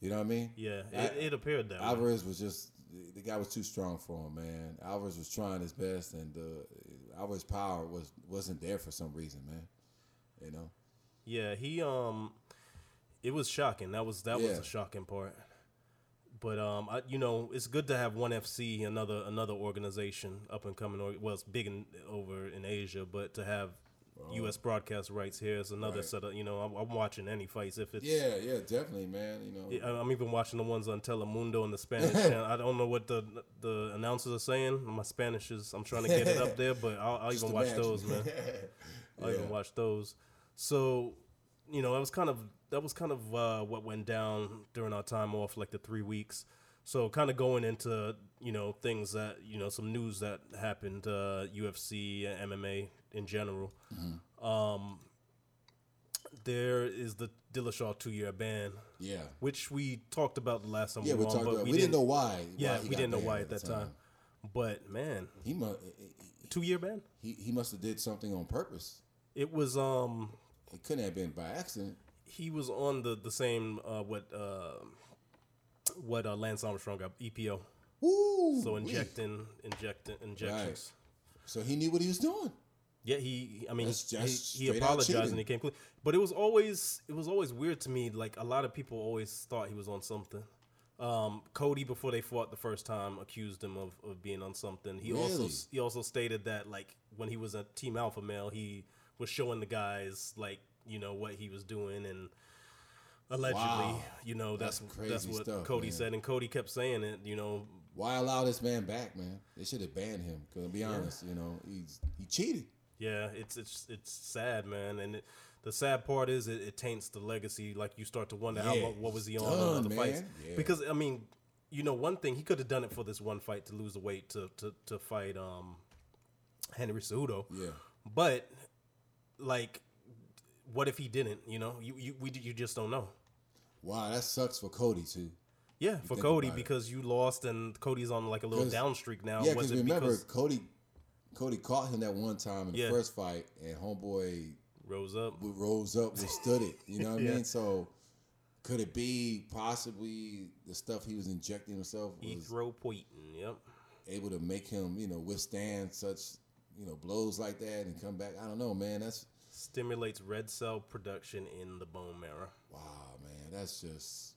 You know what I mean? yeah, I- it, it appeared that way. Alvarez was just the guy was too strong for him, man. Alvarez was trying his best, and uh, Alvarez' power was wasn't there for some reason, man. You know, Yeah, he um, it was shocking. That was that was a shocking part. But um, I, you know, it's good to have one FC, another another organization up and coming. Or well, it's big in, over in Asia, but to have U.S. broadcast rights here is another Right. set of. You know, I'm, I'm watching any fights if it's. yeah, yeah, definitely, man. You know, I- I'm even watching the ones on Telemundo in the Spanish channel. I don't know what the the announcers are saying. My Spanish is I'm trying to get it up there, but I'll, I'll even watch imagine. those, man. I Yeah. even watch those. So, you know, that was kind of that was kind of uh, what went down during our time off, like the three weeks. So, kind of going into you know things that you know some news that happened, uh, UFC, and MMA in general. Mm-hmm. Um, there is the Dillashaw two year ban, yeah, which we talked about the last time yeah. we were on, talked but about. we, We didn't know why. Yeah, why we didn't know why at that time. But man, He must. two year ban. He he must have did something on purpose. It was um It couldn't have been by accident. He was on the the same uh, what uh, what uh, Lance Armstrong got EPO. Woo! So injecting, injecting, injections. So he knew what he was doing. Yeah, he. I mean, That's he, he apologized and he came clean. But it was always it was always weird to me. Like a lot of people always thought he was on something. Um, Cody, before they fought the first time, accused him of, of being on something. He also he also stated that like when he was a Team Alpha male, he was showing the guys like you know what he was doing and allegedly, Wow. you know that's That's that's, what stuff, Cody man. said, and Cody kept saying it. You know, Why allow this man back, man? They should have banned him. Cause to be honest, you know, he's he cheated. Yeah, it's it's it's sad, man, and it, the sad part is it, it taints the legacy. Like you start to wonder how Yeah, what, what was he on done, other man. fights? Yeah. Because I mean, you know, one thing he could have done it for this one fight to lose the weight to to to fight um Henry Cejudo, Yeah. but like, what if he didn't? You know, you you we you just don't know. Wow, that sucks for Cody too. Yeah, for Cody about it. because you lost and Cody's on like a little down streak now. yeah, because remember because Cody Cody caught him that one time in the Yeah. first fight, and homeboy rose up? rose up, withstood it. You know what Yeah. I mean? So could it be possibly the stuff he was injecting himself was Erythropoietin. Yep. able to make him, you know, withstand such, you know, blows like that and come back? I don't know, man. That's Stimulates red cell production in the bone marrow. wow, man. That's just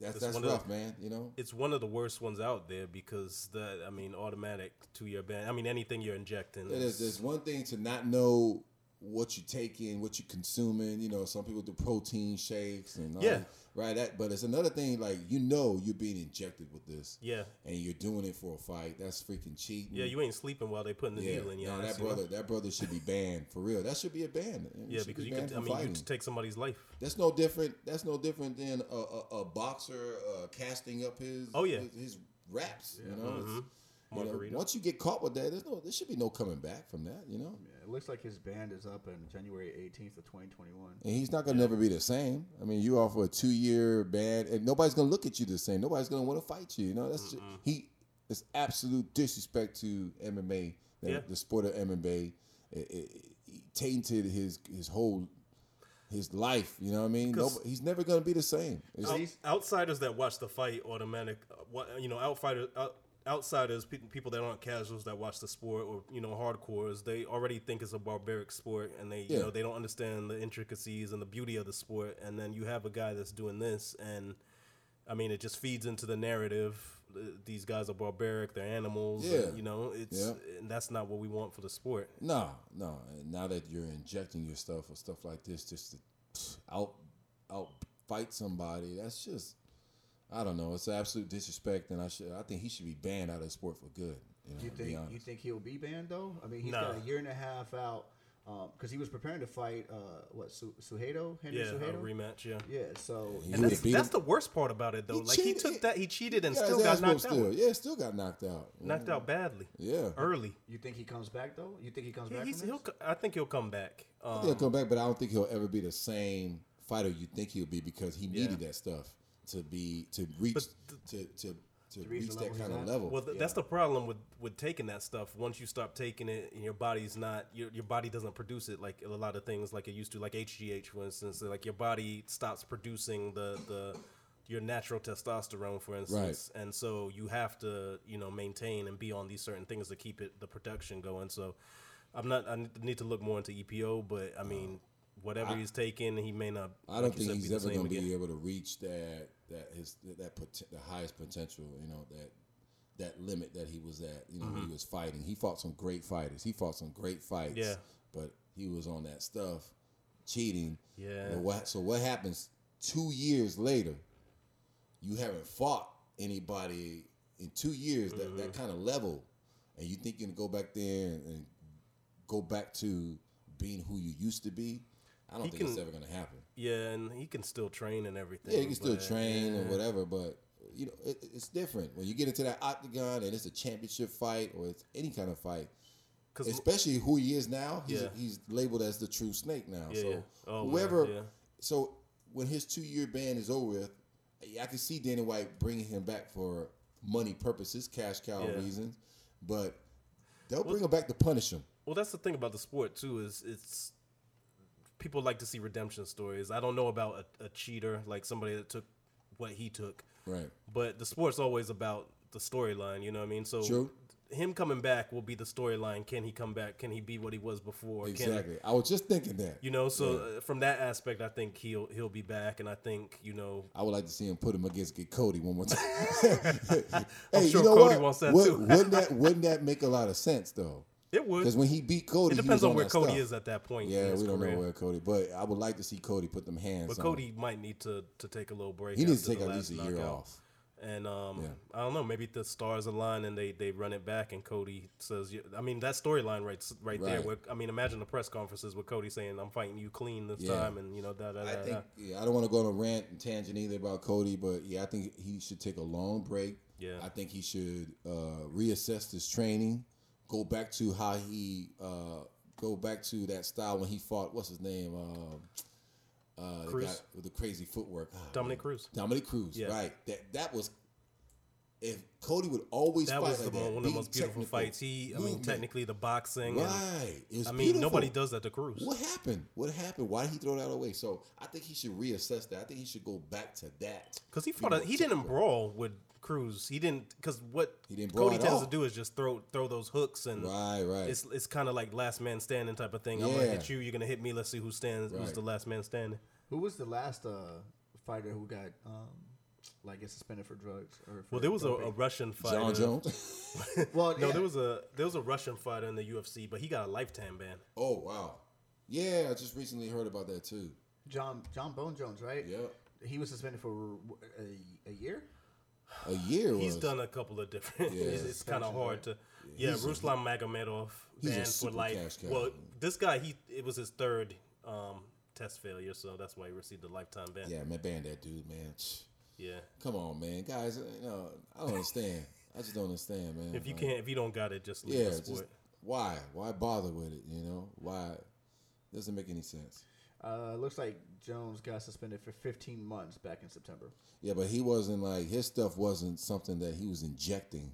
that's that's rough, the- man. You know. it's one of the worst ones out there because that I mean automatic to your band. I mean anything you're injecting. It is. There's one thing to not know what you're taking, what you're consuming. You know, some people do protein shakes and all Yeah. that, right. That, but it's another thing. Like you know, you're being injected with this, yeah, and you're doing it for a fight. That's freaking cheating. yeah. You ain't sleeping while they putting the yeah. needle in no, that you know? brother, that brother should be banned for real. That should be a ban. It Yeah, because be you could. I mean, you fighting. could take somebody's life. That's no different. That's no different than a, a, a boxer uh, casting up his Oh, yeah. his, his raps. You know, It's- Mhm. you know, once you get caught with that, there's no there should be no coming back from that. You know. Yeah, it looks like his band is up in January 18th of 2021. And he's not gonna never be the same. I mean, you offer a two year ban, and nobody's gonna look at you the same. Nobody's gonna want to fight you. You know, that's just, he. It's absolute disrespect to MMA, the, Yeah. the sport of MMA. It, it, he tainted his his whole his life. You know what I mean? Nobody, he's never gonna be the same. It's, Out- outsiders that watch the fight automatic. uh, What you know, outfighter. Out, Outsiders, pe- people that aren't casuals that watch the sport, or you know, hardcores, they already think it's a barbaric sport, and they, you know, they don't understand the intricacies and the beauty of the sport. And then you have a guy that's doing this, and I mean, it just feeds into the narrative. These guys are barbaric; they're animals. and, Yeah. you know, it's Yeah. and that's not what we want for the sport. No, no. And now that you're injecting your stuff or stuff like this just to out out fight somebody, that's just I don't know. It's absolute disrespect, and I should I think he should be banned out of the sport for good. You, know, You think you think he'll be banned though? I mean, he's Nah. got a year and a half out because he was preparing to fight uh, what Su- Suhedo, Henry Yeah, a rematch. Yeah. Yeah, so He And that's, that's the worst part about it, though. He like he cheated. took that, he cheated and Yeah, still got knocked whooped out. Yeah, still got knocked out. Knocked out badly, Yeah. early. you think he comes back though? You think he comes He- back? he's, from he'll, this? I think he'll come back. I Um, think he'll come back, but I don't think he'll ever be the same fighter you think he'll be because he needed that stuff to be to reach to to to, reach reach, that kind of at? level. well, th- that's the problem with, with taking that stuff. Once you stop taking it, and your body's not your your body doesn't produce it like a lot of things like it used to, like HGH, for instance. Like your body stops producing the the your natural testosterone, for instance, right. and so you have to you know maintain and be on these certain things to keep it the production going. So I'm not. I need to look more into EPO, but I mean. Whatever he's taking, he may not. I don't you think he's ever going to be able to reach that that his that pot- the highest potential. You know that that limit that he was at. You know when he was fighting. He fought some great fighters. He fought some great fights. Yeah. but he was on that stuff, cheating. Yeah. What, so what happens two years later? You haven't fought anybody in two years that, Mm-hmm. that kind of level, and you think you're gonna go back there and, and go back to being who you used to be? I don't He think it's ever gonna happen. Yeah, and he can still train and everything. Yeah, you can still train yeah. whatever, but you know it, it's different when you get into that octagon and it's a championship fight or it's any kind of fight. Especially who he is now, he's, Yeah. he's labeled as the true snake now. Yeah, so. Oh, whoever, yeah. so when his two year ban is over with, I can see Dana White bringing him back for money purposes, cash cow reasons, but they'll bring him back to punish him. Well, that's the thing about the sport too is it's people like to see redemption stories. I don't know about a, a cheater like somebody that took what he took. Right. But the sport's always about the storyline. You know what I mean? So True. him coming back will be the storyline. Can he come back? Can he be what he was before? Can- Exactly. I was just thinking that. you know, so uh, from that aspect, I think he'll he'll be back, and I think you know I would like to see him put him against get Cody one more time. I'm hey, sure you know Cody what? wants that Would- too. wouldn't that wouldn't that make a lot of sense though? It would. Because when he beat Cody, It depends was on where that Cody stuff. is at that point. in Yeah, we don't career. know where Cody, but I would like to see Cody put them hands. But on Cody might need to to take a little break. he needs to take at least a last year knockout. off. And um, Yeah. I don't know, maybe the stars align and they, they run it back, and Cody says, I mean, that storyline right right, there. Where, I mean, imagine the press conferences with Cody saying, "I'm fighting you clean this Yeah. time," and you know, da da I da. think da. yeah, I don't want to go on a rant and tangent either about Cody, but yeah, I think he should take a long break. Yeah. I think he should uh, reassess his training, go back to how he uh, go back to that style when he fought. What's his name? Um, uh, the guy with the crazy footwork. Ah, Dominic man. Cruz. Dominic Cruz. Yeah. Right. That that was. If Cody would always That was the, like that, one of the most beautiful fights. He, I mean, technically the boxing. And, Right. Was I mean, beautiful. nobody does that to Cruz. What happened? What happened? Why did he throw that away? So I think he should reassess that. I think he should go back to that. Because he fought, a, he didn't brawl with Cruz. He didn't because what He didn't Cody at tends all. to do is just throw throw those hooks and Right, right. it's it's kind of like last man standing type of thing. I'm gonna hit you, you're gonna hit me. Let's see who stands. Who's the last man standing? Who was the last uh, fighter who got um, like get suspended for drugs? Or for Well, there was a, a Russian fighter. John Jones. well, No, yeah. there was a there was a Russian fighter in the UFC, but he got a lifetime ban. oh wow. Yeah, I just recently heard about that too. John John Bone Jones, right? Yeah. He was suspended for a, a year. A year He's was. done a couple of different. Yeah. it's it's kind of hard to. Yeah, He's a- Ruslan Magomedov he's banned for life. cash cow. Well, this guy he it was his third um, test failure, so that's why he received a lifetime ban. Yeah, man, ban that dude, man. Yeah. Come on, man, guys. You know, I don't understand. I just don't understand, man. If you Like, can't, if you don't got it, just leave yeah, the just why? Why bother with it? You know, why? Doesn't make any sense. Uh, looks like Jones got suspended for 15 months back in September. Yeah, but he wasn't like his stuff wasn't something that he was injecting.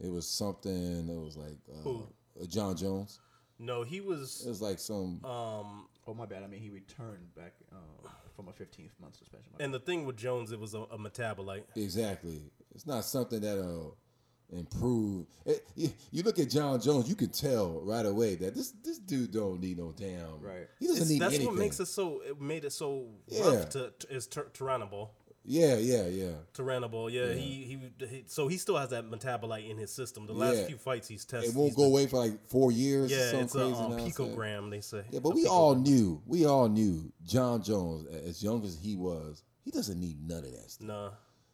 It was something that was like uh, Who? uh, John Jones. No, he was. It was like some. Um, Oh my bad. I mean, he returned back uh, from a 15th month suspension. And the thing with Jones, it was a, a metabolite. Exactly. It's not something that'll improve. It, you, you look at John Jones, you can tell right away that this this dude don't need no damn. Right. He doesn't It's- need that's anything. what makes it so. It made it so Yeah. rough to, to is tyr-. Yeah, yeah, yeah. Turinabol, yeah, He, he he. So he still has that metabolite in his system. The last Yeah. few fights he's tested, It won't go been- away for like four years. Yeah, it's a um, picogram. They say. Yeah, but A we all knew. We all knew John Jones, as young as he was, he doesn't need none of that stuff. Nah.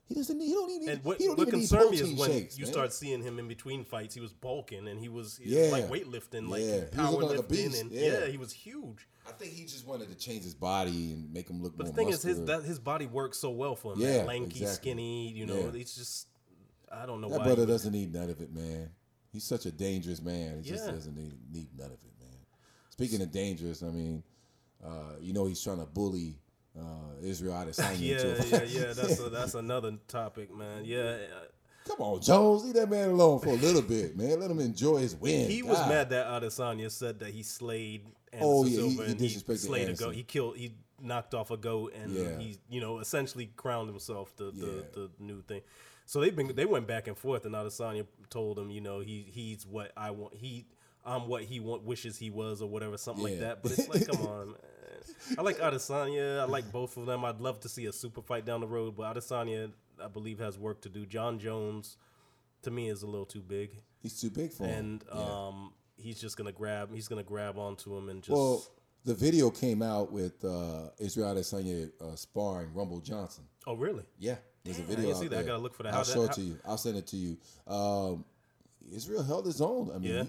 He doesn't need. He don't need. And what, he don't what even need concerned me is when shakes, you man. start seeing him in between fights. He was bulking and he was, he Yeah. was like weightlifting, like Yeah. He was like a beast, and yeah. yeah. he was huge. I think he just wanted to change his body and make him look But more the thing is, his that his body works so well for him. Yeah, man. lanky, exactly. skinny. You know, Yeah. he's just. I don't know That why. brother he- doesn't need none of it, man. He's such a dangerous man. He just doesn't need, need none of it, man. Speaking of dangerous, I mean, uh, you know he's trying to bully uh, Israel Adesanya. yeah, yeah, yeah. That's a, that's another topic, man. Yeah, uh, Come on, Jones, leave that man alone for a little bit, man. Let him enjoy his win. he was mad that Adesanya said that he slayed Anderson Oh, yeah, he- Silva he and disrespected slayed a goat. He killed. He knocked off a goat, and Yeah. he, you know, essentially crowned himself the, Yeah. the the new thing. So they've been they went back and forth, and Adesanya told him, you know, he he's what I want. He I'm what he want wishes he was, or whatever, something like that. But it's like, come on, man. I like Adesanya. I like both of them. I'd love to see a super fight down the road, but Adesanya, I believe, has work to do. John Jones, to me, is a little too big He's too big for him. and Yeah. um, he's just gonna grab. He's gonna grab onto him and just. well, the video came out with uh, Israel Adesanya uh, sparring Rumble Johnson. oh, really? Yeah, there's a I video. didn't out see that. I gotta look for that. I'll show it to you. I'll send it to you. Um, Israel held his own. I mean, Yeah.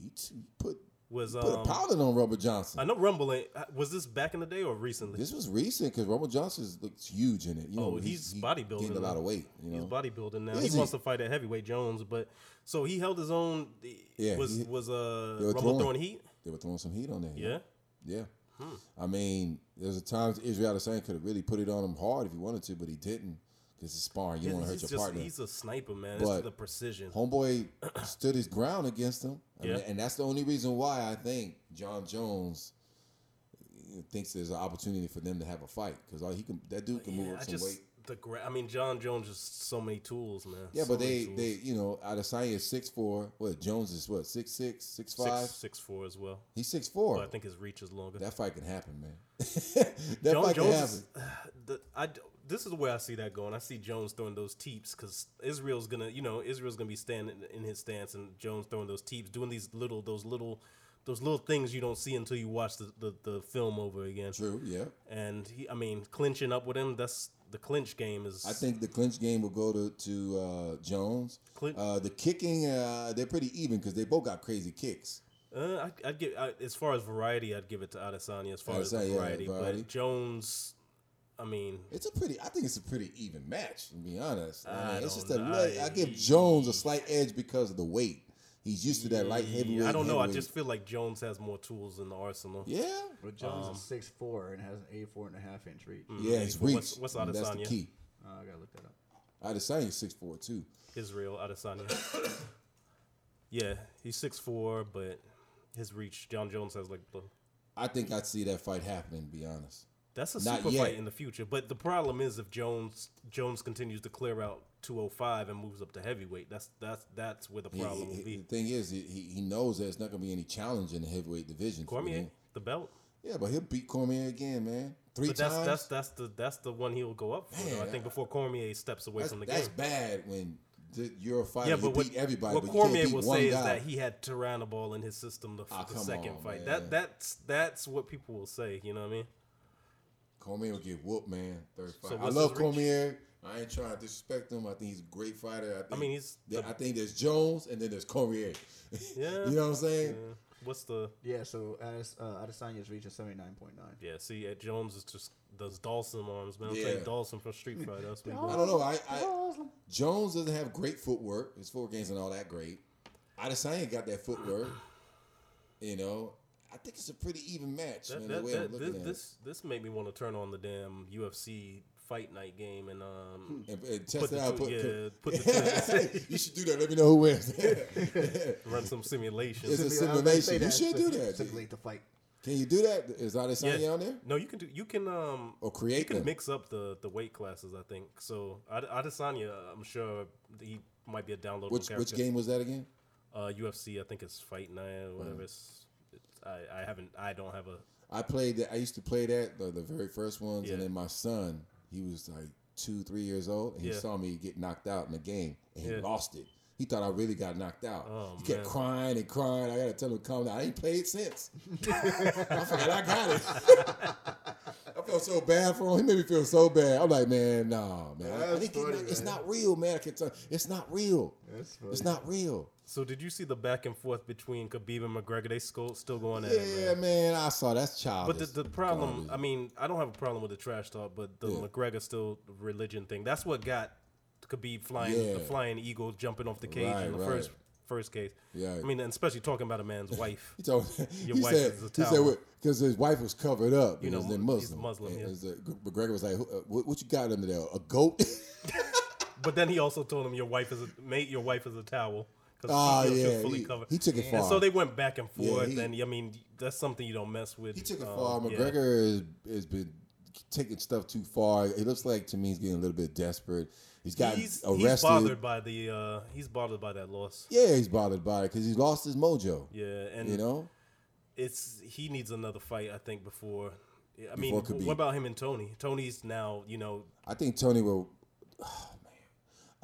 he, he put Was put a um, pounding on Rumble Johnson. I know Rumble ain't. uh, Was this back in the day or recently? This was recent because Rumble Johnson looks huge in it. You know, Oh, he's he bodybuilding gained a lot of weight. You know, He's bodybuilding now. Is he, he? wants to fight at heavyweight Jones, but so he held his own. Yeah, was he- was uh Rumble throwing- throwing heat? they were throwing some heat on there. Yeah. yeah. Hmm. I mean, there's a times Israel Adesanya could have really put it on him hard if he wanted to, but he didn't because it's sparring. You Yeah, want to hurt your just partner. he's a sniper, man. But- it's the precision. Homeboy stood his ground against him. I mean, and that's the only reason why I think John Jones thinks there's an opportunity for them to have a fight because he can. That dude can move up I some just weight. the gra- I mean, John Jones just so many tools, man. Yeah, So but they tools. they you know Adesanya is six four. What Jones is what six six six five. six six four as well. He's six four. But I think his reach is longer. that fight can happen, man. that Jones, fight can happen. is, the, I, this is where I see that going. I see Jones throwing those teeps because Israel's gonna, you know, Israel's gonna be standing in his stance, and Jones throwing those teeps, doing these little, those little, those little things you don't see until you watch the, the, the film over again. True. Yeah. And he, I mean, clinching up with him, that's the clinch game is. I think the clinch game will go to to uh, Jones. Clin- Uh, the kicking, uh, they're pretty even because they both got crazy kicks. Uh, I, I'd give I, as far as variety, I'd give it to Adesanya as far as the Adesanya, yeah, variety. variety. But Jones, I mean, It's a pretty. I think it's a pretty even match. To be honest, I I mean, it's just a. don't li- know. I give Jones a slight edge because of the weight. He's used to that light heavyweight. I don't know. I just feel like Jones has more tools in the arsenal. yeah, But Jones Um, is six four and has an eighty four and a half inch reach. yeah. His What's- reach. what's I mean, that's the Adesanya? key. Uh, I gotta look that up. Adesanya is six four too. Israel Adesanya. yeah, he's six four, but his reach, John Jones has like the. I think I'd see that fight happening. To be honest. That's a Not super yet. fight in the future. But the problem is if Jones Jones continues to clear out 205 and moves up to heavyweight, that's that's that's where the problem he- will be. the thing is, he, he knows there's not gonna be any challenge in the heavyweight division. Cormier, the belt. Yeah, but he'll beat Cormier again, man. Three But that's times. that's that's the that's the one he'll go up for. though. I Man, think before Cormier steps away from the that's game. bad when you're a fighter. Yeah, you but what, beat everybody. what but you can't Cormier beat will one say guy. is that he had Turinabol in his system the, Ah, the second on, fight. man. That that's that's what people will say. You know what I mean? Cormier will get whooped, man. Third fight. So I love his reach? Cormier. I ain't trying to disrespect him. I think he's a great fighter. I, think, mean, he's there- the- I think there's Jones and then there's Cormier. Yeah. you know what I'm saying? Yeah. What's the Yeah, so Ades, uh, Adesanya's reach is seventy nine point nine. yeah? See, Ed Jones is just those Dhalsim arms, man. I'm Yeah. saying Dhalsim from Street Fighter. That's what I don't know. I, I Jones doesn't have great footwork. His footwork ain't all that great. Adesanya got that footwork. You know, I think it's a pretty even match. That, man, that, the way that, I'm looking this, at this this made me want to turn on the damn UFC fight night game and um. And, and test it out. Put, yeah, put- put the you should do that. Let me know who wins. run some simulations. It's a Simulate- I was gonna say simulation. You should do that. Simulate the fight. Can you do that? Is that Adesanya Yeah. on there? No, you can do. You can um. Or create You can them? mix up the the weight classes. I think so. Ade- Adesanya, I'm sure he might be a downloadable Which character. which game was that again? Uh, UFC. I think it's Fight Night or whatever. It's, it's, I I haven't. I don't have a. I played that. I used to play that the, the very first ones, and then my son, he was like two, three years old, and he Yeah. saw me get knocked out in the game, and he Yeah. lost it. He thought I really got knocked out. Oh, he kept man. crying and crying. I gotta tell him to calm down. I ain't played since. I forgot I got it. I felt so bad for him. He made me feel so bad. I'm like, man, nah, man. I- I it's funny, not- it's not real, man. I can tell. It's not real. That's It's not real. So did you see the back and forth between Khabib and McGregor? They still still going at it, man. Yeah, man. I saw that's childish. But the, the problem, I mean, I don't have a problem with the trash talk, but the Yeah. McGregor still religion thing. That's what got Khabib flying Yeah. the flying eagle jumping off the cage Right, in the right. first first case. Yeah. I mean, and especially talking about a man's wife. He told Your he wife said, is a he said towel. because his wife was covered up You know, because they're he's Muslim. Muslim, And yeah. it's a- McGregor was like, uh, what, "What you got under there? A goat?" But then he also told him your wife is a mate. Your wife is a towel because oh she yeah, fully he, covered. he took it far. and so they went back and Yeah, forth. he- and I mean, that's something you don't mess with. he took it um, far. yeah. McGregor has, has been taking stuff too far. It looks like to me he's getting a little bit desperate. He's got He's, he's bothered by the. Uh, he's bothered by that loss. yeah, he's bothered by it because he's lost his mojo. Yeah, and You know, it's he needs another fight. I think before. I mean, Before Khabib. what about him and Tony? Tony's now, you know, I think Tony will.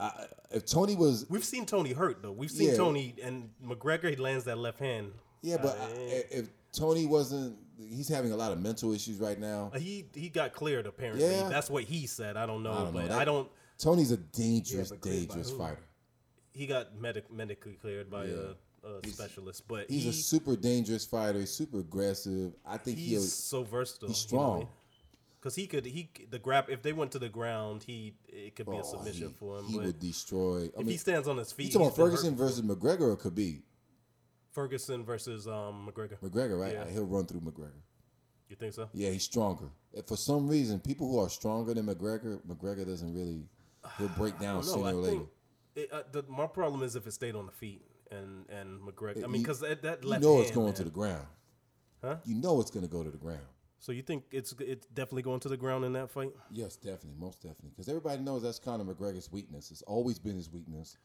I, if Tony was we've seen Tony hurt though. We've seen Yeah. Tony and McGregor. He lands that left hand. yeah, but Uh, I, if Tony wasn't, he's having a lot of mental issues right now. Uh, He he got cleared apparently. Yeah. That's what he said. I don't know, I don't know. That- I don't. Tony's a dangerous, but dangerous fighter. He got medic medically cleared by Yeah. a, a specialist, but He's he, a super dangerous fighter. He's super aggressive. I think he's so versatile. he's strong. Because he could he the grab if they went to the ground, he it could be a oh, submission he, for him. he would destroy. I if mean, he stands on his feet, you talking about Ferguson versus McGregor or Khabib? Ferguson versus um McGregor. McGregor, right? Yeah. He'll run through McGregor. You think so? Yeah, he's stronger. If for some reason, people who are stronger than McGregor, McGregor doesn't really. He'll break down sooner or later. it, uh, the, my problem is if it stayed on the feet and and McGregor. I mean, because that, that You left know it's going man. to the ground. Huh? You know it's going to go to the ground. So you think it's it's definitely going to the ground in that fight? Yes, definitely, most definitely, because everybody knows that's Conor McGregor's weakness. It's always been his weakness,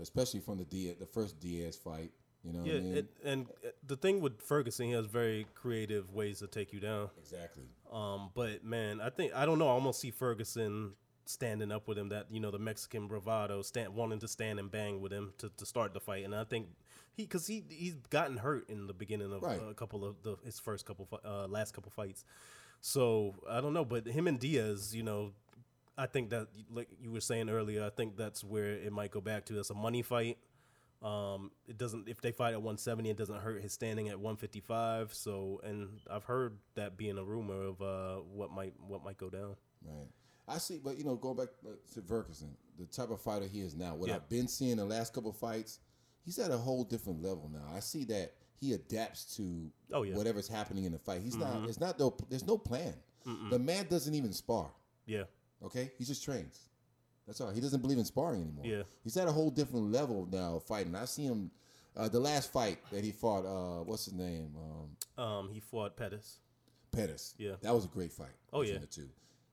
especially from the Diaz, the first Diaz fight. You know, Yeah, what I mean? it, and uh, the thing with Ferguson, he has very creative ways to take you down. exactly. Um, but man, I think I don't know. I almost see Ferguson standing up with him. That you know the Mexican bravado, stand wanting to stand and bang with him to, to start the fight. And I think he because he he's gotten hurt in the beginning of Right. a couple of the his first couple uh, last couple fights. So I don't know, but him and Diaz, you know, I think that like you were saying earlier, I think that's where it might go back to. That's a money fight. Um, it doesn't if they fight at 170, it doesn't hurt his standing at 155. So, and I've heard that being a rumor of uh, what might what might go down. Right. I see, but you know, going back to Ferguson, the type of fighter he is now, what Yeah. I've been seeing the last couple of fights, he's at a whole different level now. I see that he adapts to Oh, yeah. Mm-hmm. whatever's happening in the fight. He's not. It's not. No, there's no plan. The man doesn't even spar. Yeah, Okay, he just trains. That's all. He doesn't believe in sparring anymore. Yeah. he's at a whole different level now fighting. I see him. Uh, the last fight that he fought, uh, what's his name? Um, um, he fought Pettis. Pettis. Yeah. that was a great fight. Oh, yeah. the two.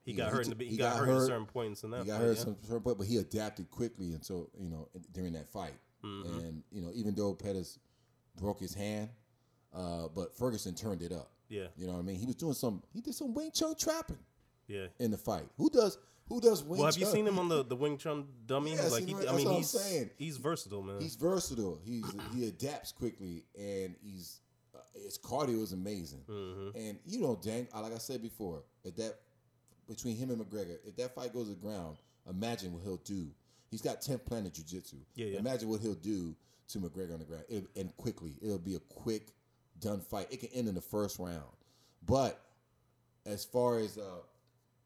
He You got hurt. in took- the, he, got, hurt, at certain points in that. He got fight, hurt yeah. some certain point, but he adapted quickly until you know during that fight. Mm-hmm. And you know, even though Pettis broke his hand, uh, but Ferguson turned it up. Yeah, You know what I mean? He was doing some. He did some Wing Chun trapping yeah. in the fight. Who does? Who does Wing Well, have you seen him on the the Wing Chun dummy? Yes, like he he, I mean, he's saying. he's versatile, man. He's versatile. He's he adapts quickly, and he's uh, his cardio is amazing. Mm-hmm. And you know, Dan, uh, like I said before, if that between him and McGregor, if that fight goes to the ground, imagine what he'll do. He's got 10th planet jiu-jitsu. Yeah, yeah. Imagine what he'll do to McGregor on the ground, it, and quickly. It'll be a quick, done fight. It can end in the first round. But as far as uh,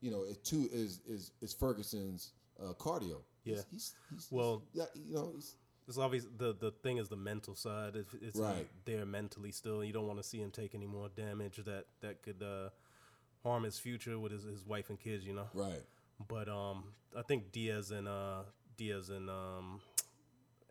you know, it too is is is Ferguson's uh, cardio. Yeah. He's, he's, he's Well- yeah, you know, he's, It's obvious the the thing is the mental side. It's not Right. there mentally still, you don't want to see him take any more damage that that could uh, harm his future with his, his wife and kids. You know. right. But um, I think Diaz and uh, Diaz and um,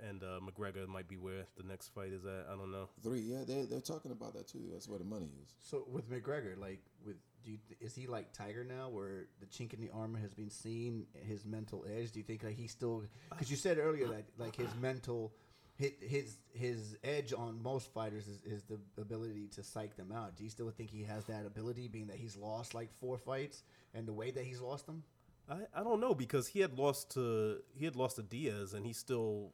and uh, McGregor might be where the next fight is at. I don't know. Three, yeah, they they're talking about that too. That's where the money is. So with McGregor, like with do you, is he like Tiger now, where the chink in the armor has been seen, his mental edge? Do you think like he's still? Because you said earlier that like his mental, his his, his edge on most fighters is, is the ability to psych them out. Do you still think he has that ability, being that he's lost like four fights and the way that he's lost them? I, I don't know because he had lost to he had lost to Diaz and he still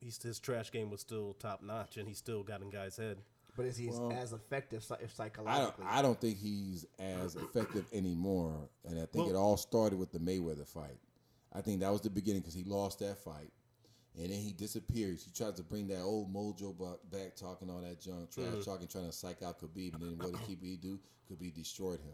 he's his trash game was still top notch and he still got in guys' head. But is he Well, as effective psy- if I don't, psychologically? I don't think he's as effective anymore, and I think Well- it all started with the Mayweather fight. I think that was the beginning because he lost that fight, and then he disappears. He tries to bring that old mojo back, talking all that junk, trash Mm-hmm. talking, trying to psych out Khabib, and then what did Khabib do? Khabib destroyed him.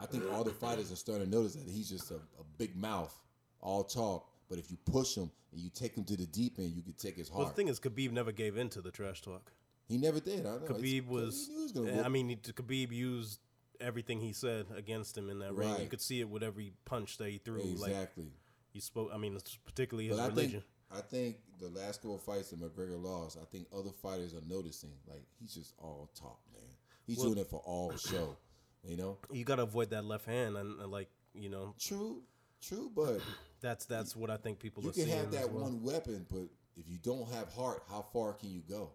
I think all the fighters are starting to notice that he's just a, a big mouth, all talk. But if you push him and you take him to the deep end, you could take his Well, heart. the thing is, Khabib never gave in to the trash talk. he never did. I know. It's- Khabib was, he was gonna I mean, Khabib used everything he said against him in that ring. You could see it with every punch that he threw. Like exactly. he spoke. I mean, it's particularly his But religion. I think the last couple of fights that McGregor lost, I think other fighters are noticing. Like he's just all talk, man. He's doing it for all show. You know, you got to avoid that left hand, and, and like you know, true, true, but that's that's what I think people you can have that well. one weapon, but if you don't have heart, how far can you go?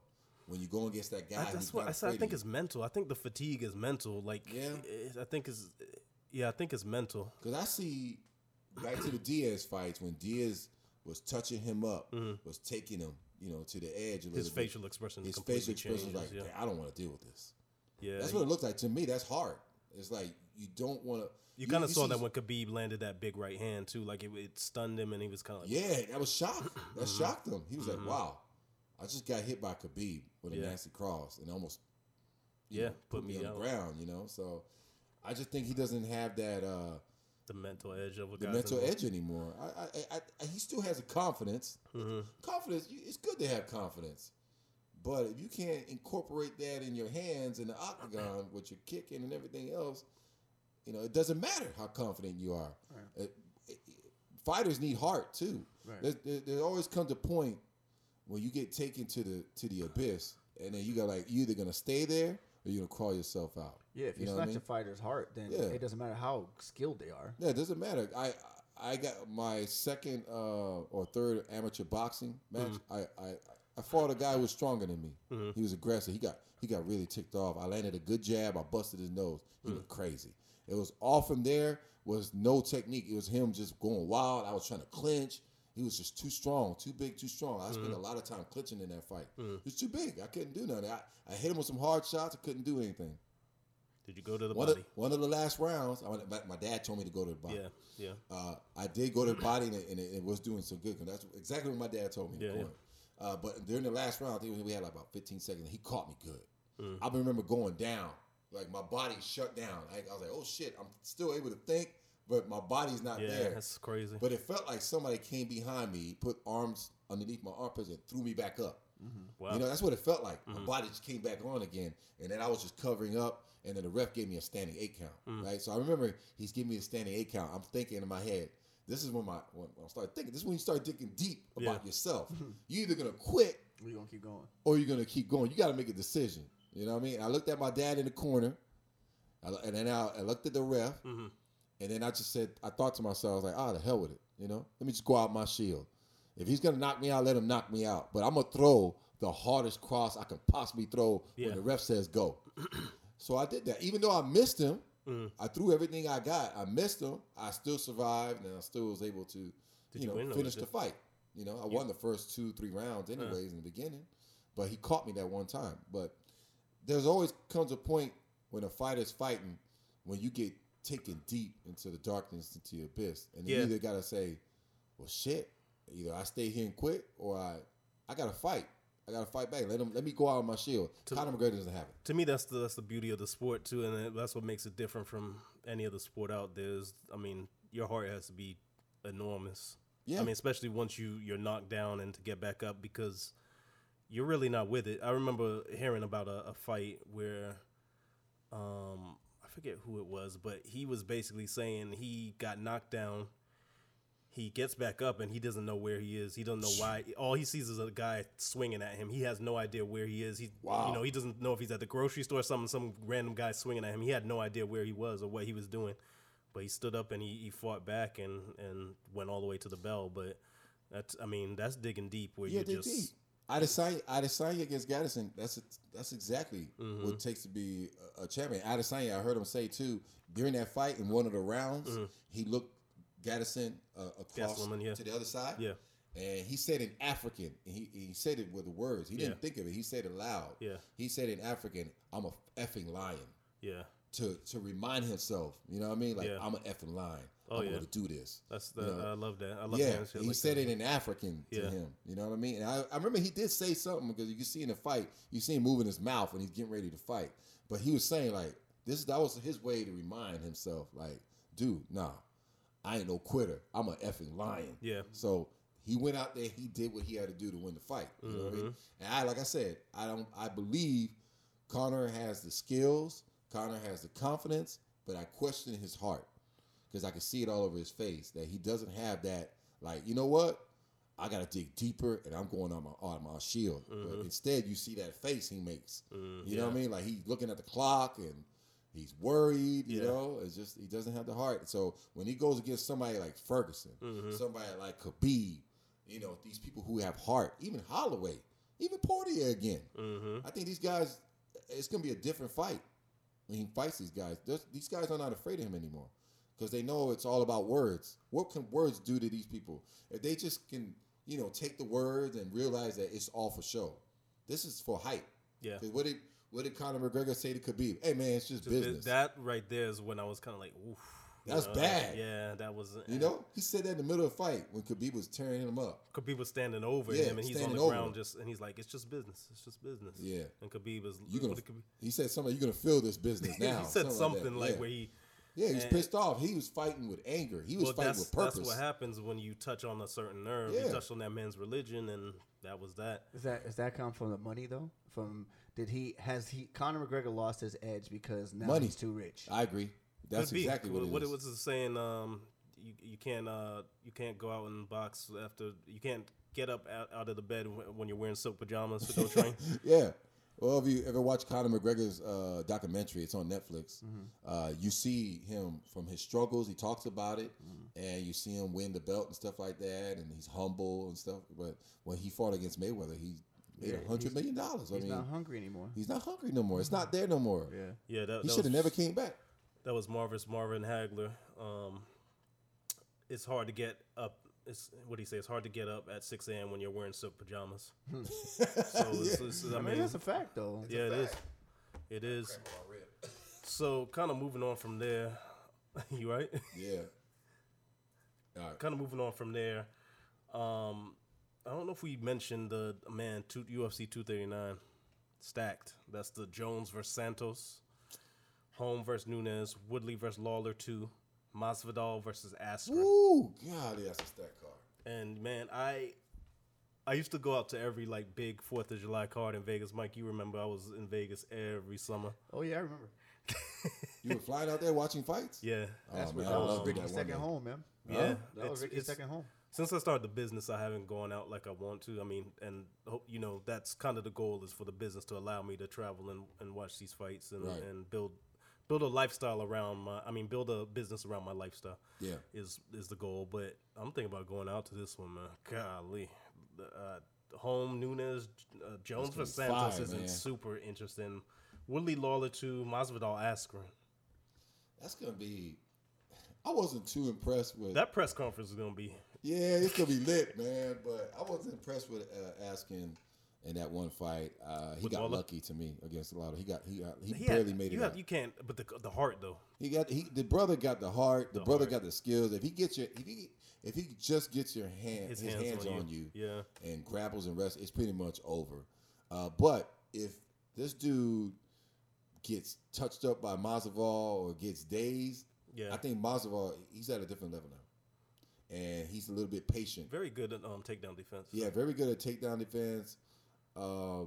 When you go against that guy, I, that's what I said. I think it's mental. I think the fatigue is mental. Like, Yeah. Eh, I think is, yeah, I think it's mental. Because I see back to the Diaz fights when Diaz was touching him up, was taking him, you know, to the edge a little Mm-hmm. His bit. facial expression His facial expression was like, yeah. I don't want to deal with this. Yeah, That's what it looked like to me. That's hard. It's like you don't want to. you kind of saw that when Khabib landed that big right hand too. Like it, it stunned him, and he was kind of like, Yeah, that was shocked. That Mm-hmm. shocked him. He was like, "Wow, I just got hit by Khabib with a Yeah. nasty cross and almost, Yeah, know, put me on out. the ground." You know, so I just think he doesn't have that uh, the mental edge of a the guy. mental edge anymore. I, I, I, I, he still has a confidence. Mm-hmm. Confidence. It's good to have confidence, but if you can't incorporate that in your hands in the octagon with your kicking and everything else, you know, it doesn't matter how confident you are. It- it- fighters need heart too. Right. There, there, there always comes a point when you get taken to the to the abyss, and then you got like you're either gonna stay there or you're gonna crawl yourself out. Yeah, if you, know snatch I mean? a fighter's heart, then Yeah. it doesn't matter how skilled they are. Yeah, it doesn't matter. I I got my second uh, or third amateur boxing match. Mm-hmm. I, I I fought a guy who was stronger than me. He was aggressive. He got he got really ticked off. I landed a good jab. I busted his nose. He Mm. went crazy. It was all from there was no technique. It was him just going wild. I was trying to clinch. He was just too strong, too big, too strong. I spent a lot of time clinching in that fight. He was too big. I couldn't do nothing. I, I hit him with some hard shots. I couldn't do anything. Did you go to the One of, body? one of the last rounds, I, went- my, my dad told me to go to the body. Yeah, yeah. Uh, I did go to the body and, it, and it, was doing some good. 'cause that's exactly what my dad told me. Yeah, yeah. Uh, but during the last round, I think we had like about 15 seconds. He caught me good. Mm. I remember going down, like my body shut down. I, I was like, "Oh shit!" I'm still able to think, but my body's not Yeah, there. that's crazy. But it felt like somebody came behind me, put arms underneath my armpits, and threw me back up. Wow. You know, that's what it felt like. Mm-hmm. My body just came back on again, and then I was just covering up, and then the ref gave me a standing eight count. Mm. Right, so I remember he's giving me a standing eight count. I'm thinking in my head, this is when my when I start thinking. This is when you start thinking deep about Yeah. yourself. You're either gonna quit We're gonna keep going. or you're gonna keep going. You got to make a decision. You know what I mean? I looked at my dad in the corner, I, and then I, I looked at the ref, Mm-hmm. and then I just said, I thought to myself, I was like, ah, the hell with it. You know, let me just go out my shield. If he's gonna knock me out, let him knock me out. But I'm gonna throw the hardest cross I can possibly throw Yeah. when the ref says go. so I did that. Even though I missed him, Mm. I threw everything I got. I missed him. I still survived, and I still was able to, Did you know, finish the fight. You know, I won the first two, three rounds, anyways, in the beginning. But he caught me that one time. But there's always comes a point when a fighter's fighting when you get taken deep into the darkness, into the abyss, and you either gotta say, "Well, shit," either I stay here and quit, or I, I gotta fight. I gotta fight back. Let him, let me go out on my shield. Conor McGregor doesn't have it. to me that's the that's the beauty of the sport too and that's what makes it different from any other sport out there is i mean your heart has to be enormous Yeah. i mean especially once you you're knocked down and to get back up because you're really not with it i remember hearing about a, a fight where um i forget who it was but he was basically saying he got knocked down he gets back up and he doesn't know where he is. He doesn't know why. All he sees is a guy swinging at him. He has no idea where he is. He, Wow. you know, he doesn't know if he's at the grocery store or something. Some random guy swinging at him. He had no idea where he was or what he was doing. But he stood up and he, he fought back and and went all the way to the bell. But that's, I mean, that's digging deep where Yeah, you just did. Adesanya, Adesanya against Gaddison. That's that's exactly Mm-hmm. what it takes to be a, a champion. Adesanya, I heard him say too during that fight in one of the rounds, he looked Gaddison uh, across yeah. to the other side. Yeah. And he said in African, he, he said it with the words. He didn't Yeah. think of it. He said it loud. Yeah. He said in African, "I'm a effing lion." yeah. To to remind himself, you know what I mean? Like Yeah. I'm an effing lion. Oh, I'm yeah. going to do this. That's the You know? I love that. I love that. yeah, he like said that. it in African to Yeah. him. You know what I mean? And I, I remember he did say something because you can see in the fight, you see him moving his mouth when he's getting ready to fight. But he was saying like this. That was his way to remind himself, like, dude, nah, I ain't no quitter. I'm a effing lion. Yeah. So he went out there. He did what he had to do to win the fight. You know what I Mm-hmm. mean? And I, like I said, I don't. I believe Conor has the skills. Conor has the confidence, but I question his heart because I can see it all over his face that he doesn't have that. Like, you know what? I gotta dig deeper, and I'm going on my on my shield. But instead, you see that face he makes. you know what I mean? Like he's looking at the clock and he's worried. You Yeah. know, it's just he doesn't have the heart. So when he goes against somebody like Ferguson, mm-hmm. somebody like Khabib, you know, these people who have heart, even Holloway, even Poirier again. Mm-hmm. I think these guys, it's gonna be a different fight when he fights these guys. There's, these guys are not afraid of him anymore because they know it's all about words. What can words do to these people if they just can, you know, take the words and realize that it's all for show? This is for hype. Yeah. what did what did Conor McGregor say to Khabib? Hey man, it's just Th- business. That right there is when I was kind of like, oof. That's know, bad. Yeah, that was. you know, he said that in the middle of the fight when Khabib was tearing him up. Khabib was standing over Yeah, him, and he's on the over ground him. just, and he's like, "It's just business. It's just business." Yeah. And Khabib was. You gonna? Khabib- He said something. You're gonna feel this business now. he said that. something like Yeah. where he. Yeah, he was and- pissed off. He was fighting with anger. He was Well, fighting with purpose. that's what happens when you touch on a certain nerve. Yeah. You touch on that man's religion, and that was that. Is that is that come from the money though? From did he has he Conor McGregor lost his edge because now Money. he's too rich? I agree. That's Could be. exactly what, what it is. was it saying? Um, you you can't uh you can't go out and box after you can't get up out, out of the bed when, when you're wearing silk pajamas to go train. yeah. Well, if you ever watch Conor McGregor's uh, documentary, it's on Netflix. Mm-hmm. Uh, you see him from his struggles. He talks about it, Mm-hmm. and you see him win the belt and stuff like that. And he's humble and stuff. But when he fought against Mayweather, he made Yeah, a hundred million dollars. I He's mean, not hungry anymore. he's not hungry no more. It's not there no more. Yeah. Yeah, that, He should have never came back. That was Marvis Marvin Hagler. Um, it's hard to get up. It's what do you say? It's hard to get up at six a.m. when you're wearing silk pajamas. so it's, it's, I I mean, mean, that's a fact, though. yeah, it is. It is. So kind of moving on from there. you right? Yeah. All right. kind of moving on from there. Um, I don't know if we mentioned the man two, UFC 239 stacked. That's the Jones versus Santos, Holm versus Nunes, Woodley versus Lawler two, Masvidal versus Askren. Ooh, God, that's a stack card. And man, I I used to go out to every like big Fourth of July card in Vegas. Mike, you remember I was in Vegas every summer. Oh yeah, I remember. You were flying out there watching fights? Yeah. Oh, that's oh, what man, that I was love Ricky's that one second home, man. Yeah, that was it's- Ricky's it's- second home. Since I started the business, I haven't gone out like I want to. I mean, and you know that's kind of the goal is for the business to allow me to travel and, and watch these fights and, Right. and build build a lifestyle around my. I mean, build a business around my lifestyle. Yeah. is is the goal. But I'm thinking about going out to this one, man. Golly, the, uh, Holm Nunes uh, Jones for Santos fire, isn't man. super interesting. Woodley Lawler two, Masvidal Askren. That's gonna be. I wasn't too impressed with. That press conference is gonna be. Yeah, it's gonna be lit, man. But I wasn't impressed with uh, Askren in that one fight. Uh, he With got Lawler? lucky to me against a lot of. He got he got, he, He barely had, made it you, have, you can't, but the the heart though. He got he the brother got the heart. The, The brother heart. got the skills. If he gets your if he if he just gets your hand His, his, hands, on, you. Yeah. and grapples and wrestles, it's pretty much over. Uh, but if this dude gets touched up by Masvidal or gets dazed, Yeah. I think Masvidal he's at a different level now, and he's a little bit patient. Very good at um, takedown defense. Yeah, very good at takedown defense. Uh,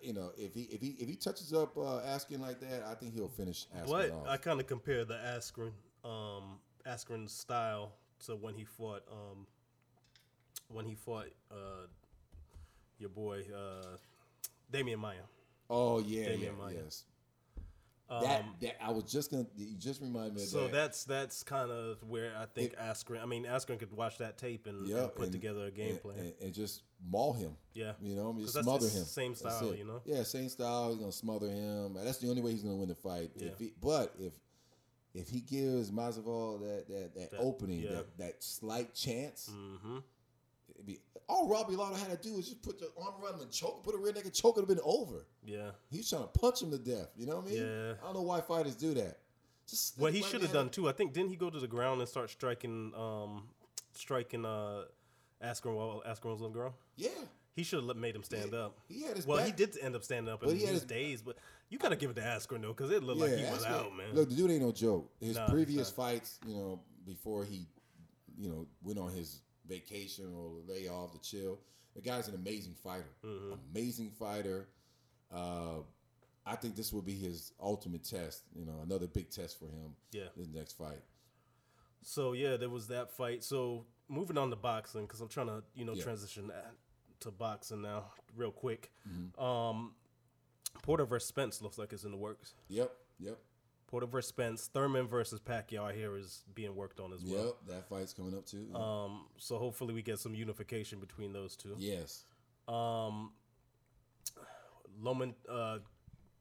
you know, if he if he if he touches up uh, Askren like that, I think he'll finish Askren But off. I kind of compare the Askren, um, Askren's style to when he fought, um, when he fought uh, your boy uh, Damian Maia. oh yeah, yeah, Damian Maia. yes. That Um, that I was just gonna. You just reminded me of so that. that's that's kind of where I think Askren. I mean, Askren could watch that tape and, Yeah, and put and- together a game and, plan. and, just maul him. yeah, You know, I mean, smother him. same style, you know? Yeah, same style. He's gonna smother him. That's the only way he's gonna win the fight. Yeah. If he, but if if he gives Masvidal that that, that, That- opening, yeah. that, that slight chance, hmm it'd be all Robbie Lawler had to do was just put the arm around him and choke, put a rear naked choke, it'd have been over. yeah. He's trying to punch him to death. You know what I mean? Yeah. I don't know why fighters do that. Just What he should have done too, I think, didn't he go to the ground and start striking, um, striking uh, Askren while Askren was ground? Yeah. He should have made him stand up. He had his Well, back. he did end up standing up, But and he had his- days. But you gotta give it to Askren though, because it looked like he was out, man. Look, the dude ain't no joke. His Nah, previous fights, you know, before he, you know, went on his vacation or lay off to chill, the guy's an amazing fighter. Mm-hmm. Amazing fighter. Uh, I think this will be his ultimate test. You know, another big test for him. Yeah. This next fight. So yeah, there was that fight. So moving on to boxing, because I'm trying to you know Yeah. transition that to boxing now, real quick. Mm-hmm. Um, Porter versus Spence looks like it's in the works. Yep. Yep. Porter versus Spence, Thurman versus Pacquiao hear is being worked on as well. Yep. That fight's coming up too. Um, so hopefully we get some unification between those two. yes. Um, Loman, uh,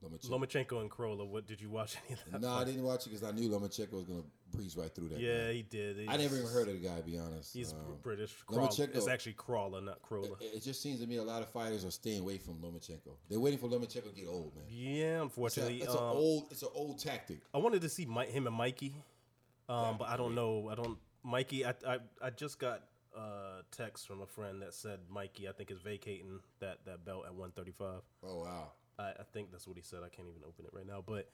Lomachenko. Lomachenko and Crolla. What did you watch any of that? No, I didn't watch it because I knew Lomachenko was gonna breeze right through that. Yeah, guy. he did. I never even heard of the guy. To be honest, He's Um, British. Lomachenko- It's actually Crawler, not Crolla. It, it just seems to me a lot of fighters are staying away from Lomachenko. They're waiting for Lomachenko to get old, man. Yeah, It's, a, unfortunately. it's an um, old, it's an old tactic. I wanted to see Mike, him and Mikey, um, but I don't know. I don't. Mikey, I I, I just got a text from a friend that said Mikey, I think, is vacating that, that belt at 135. Oh wow, I, I think that's what he said. I can't even open it right now. But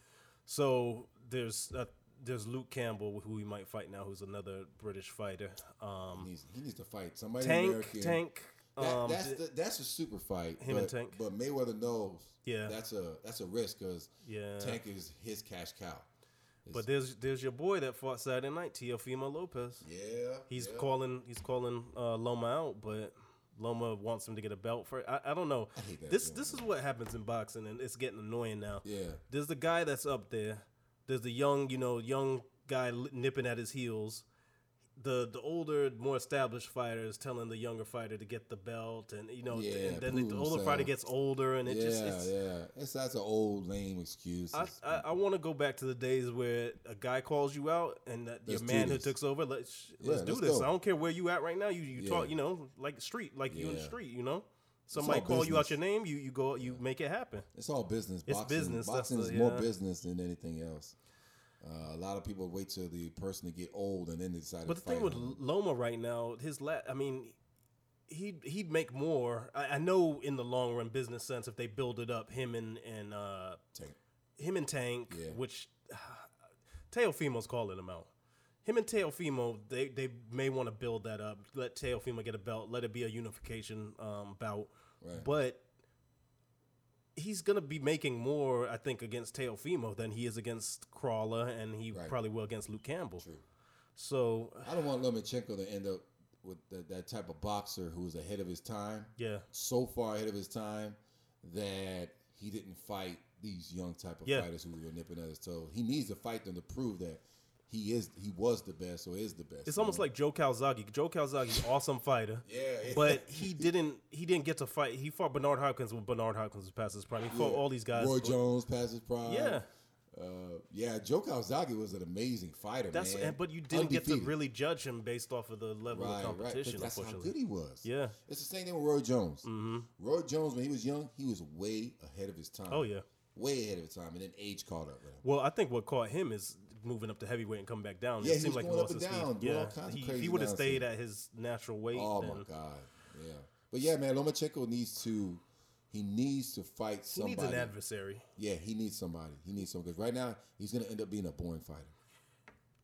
so there's uh, there's Luke Campbell, who we might fight now, who's another British fighter. he Um, needs, he needs to fight somebody Tank, American. Tank. That, Um, that's the, that's a super fight. Him but, and Tank. But Mayweather knows. Yeah. that's a that's a risk because Yeah. Tank is his cash cow. but there's there's your boy that fought Saturday night, Teofimo Lopez. Yeah, He's yeah. calling he's calling uh, Loma out, but Loma wants him to get a belt for. I, I don't know. I this feeling, this is what happens in boxing, and it's getting annoying now. Yeah. There's the guy that's up there. There's the young, you know, young guy nipping at his heels. The the older, more established fighter is telling the younger fighter to get the belt, and you know, Yeah, and then the, the older himself. fighter gets older, and it yeah, just it's, yeah. It's that's an old lame excuse. I, I, I want to go back to the days where a guy calls you out and that your manhood this. takes over. Let's Yeah, let's do let's this. go. I don't care where you at right now. You you talk, you know, like street, like you in the street. You know, somebody all call you out your name, you you go, you make it happen. It's all business. It's business, Boxing the- is more business than anything else. Uh, a lot of people wait till the person to get old and then they decide But the thing with him. Loma right now, his la I mean, he he'd make more. I, I know in the long run business sense, if they build it up, him and and uh, Tank. him and Tank, Yeah. which Teofimo's calling him out. Him and Teofimo, they they may want to build that up. Let Teofimo get a belt. Let it be a unification um, bout. Right. But he's gonna be making more, I think, against Teofimo than he is against Crawler, and he Right. probably will against Luke Campbell. True. So I don't want Lomachenko to end up with that, that type of boxer who was ahead of his time, yeah, so far ahead of his time that he didn't fight these young type of Yeah. fighters who were nipping at his toe. He needs to fight them to prove that he is he was the best or is the best. it's almost know? like Joe Calzaghe. Joe Calzaghe, awesome fighter. yeah, yeah. But he didn't. He didn't get to fight. He fought Bernard Hopkins when Bernard Hopkins was past his prime. He fought all these guys. Roy Jones past his prime. Yeah, Uh, yeah, Joe Calzaghe was an amazing fighter, that's. man. But you didn't get to really judge him based off of the level right, of competition. But that's how good he was. Yeah. it's the same thing with Roy Jones. hmm Roy Jones, when he was young, he was way ahead of his time. Oh yeah. way ahead of his time, and then age caught up with him. Well, I think what caught him is moving up to heavyweight and coming back down. Yeah, it seemed like he lost and his down, speed. Yeah, he, he would have stayed at his natural weight. Oh then my god, yeah. But yeah, man, Lomachenko needs to. He needs to fight somebody. he needs an adversary. Yeah, he needs somebody. He needs somebody. Because right now, he's going to end up being a boring fighter.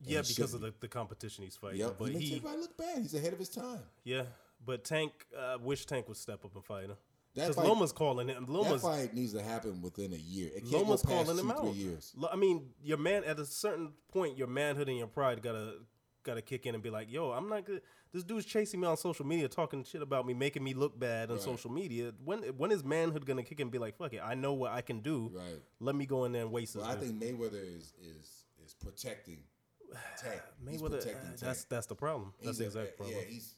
Yeah, because of the, the competition he's fighting. Yep, But he makes he, everybody look bad. He's ahead of his time. yeah, but Tank, uh, wish Tank would step up and fight him. That Because Loma's calling him. That Loma's fight needs to happen within a year. It can't Loma's go past calling him two, out. three years. I mean, your man at a certain point, your manhood and your pride gotta gotta kick in and be like, "Yo, I'm not good. This dude's chasing me on social media, talking shit about me, making me look bad on Right. social media. When when is manhood gonna kick in and be like, fuck it, I know what I can do. Right. Let me go in there and waste this." I think Mayweather is is is protecting Tank. He's Mayweather, protecting uh, Tank. that's that's the problem. That's He's the a- exact problem. Yeah, he's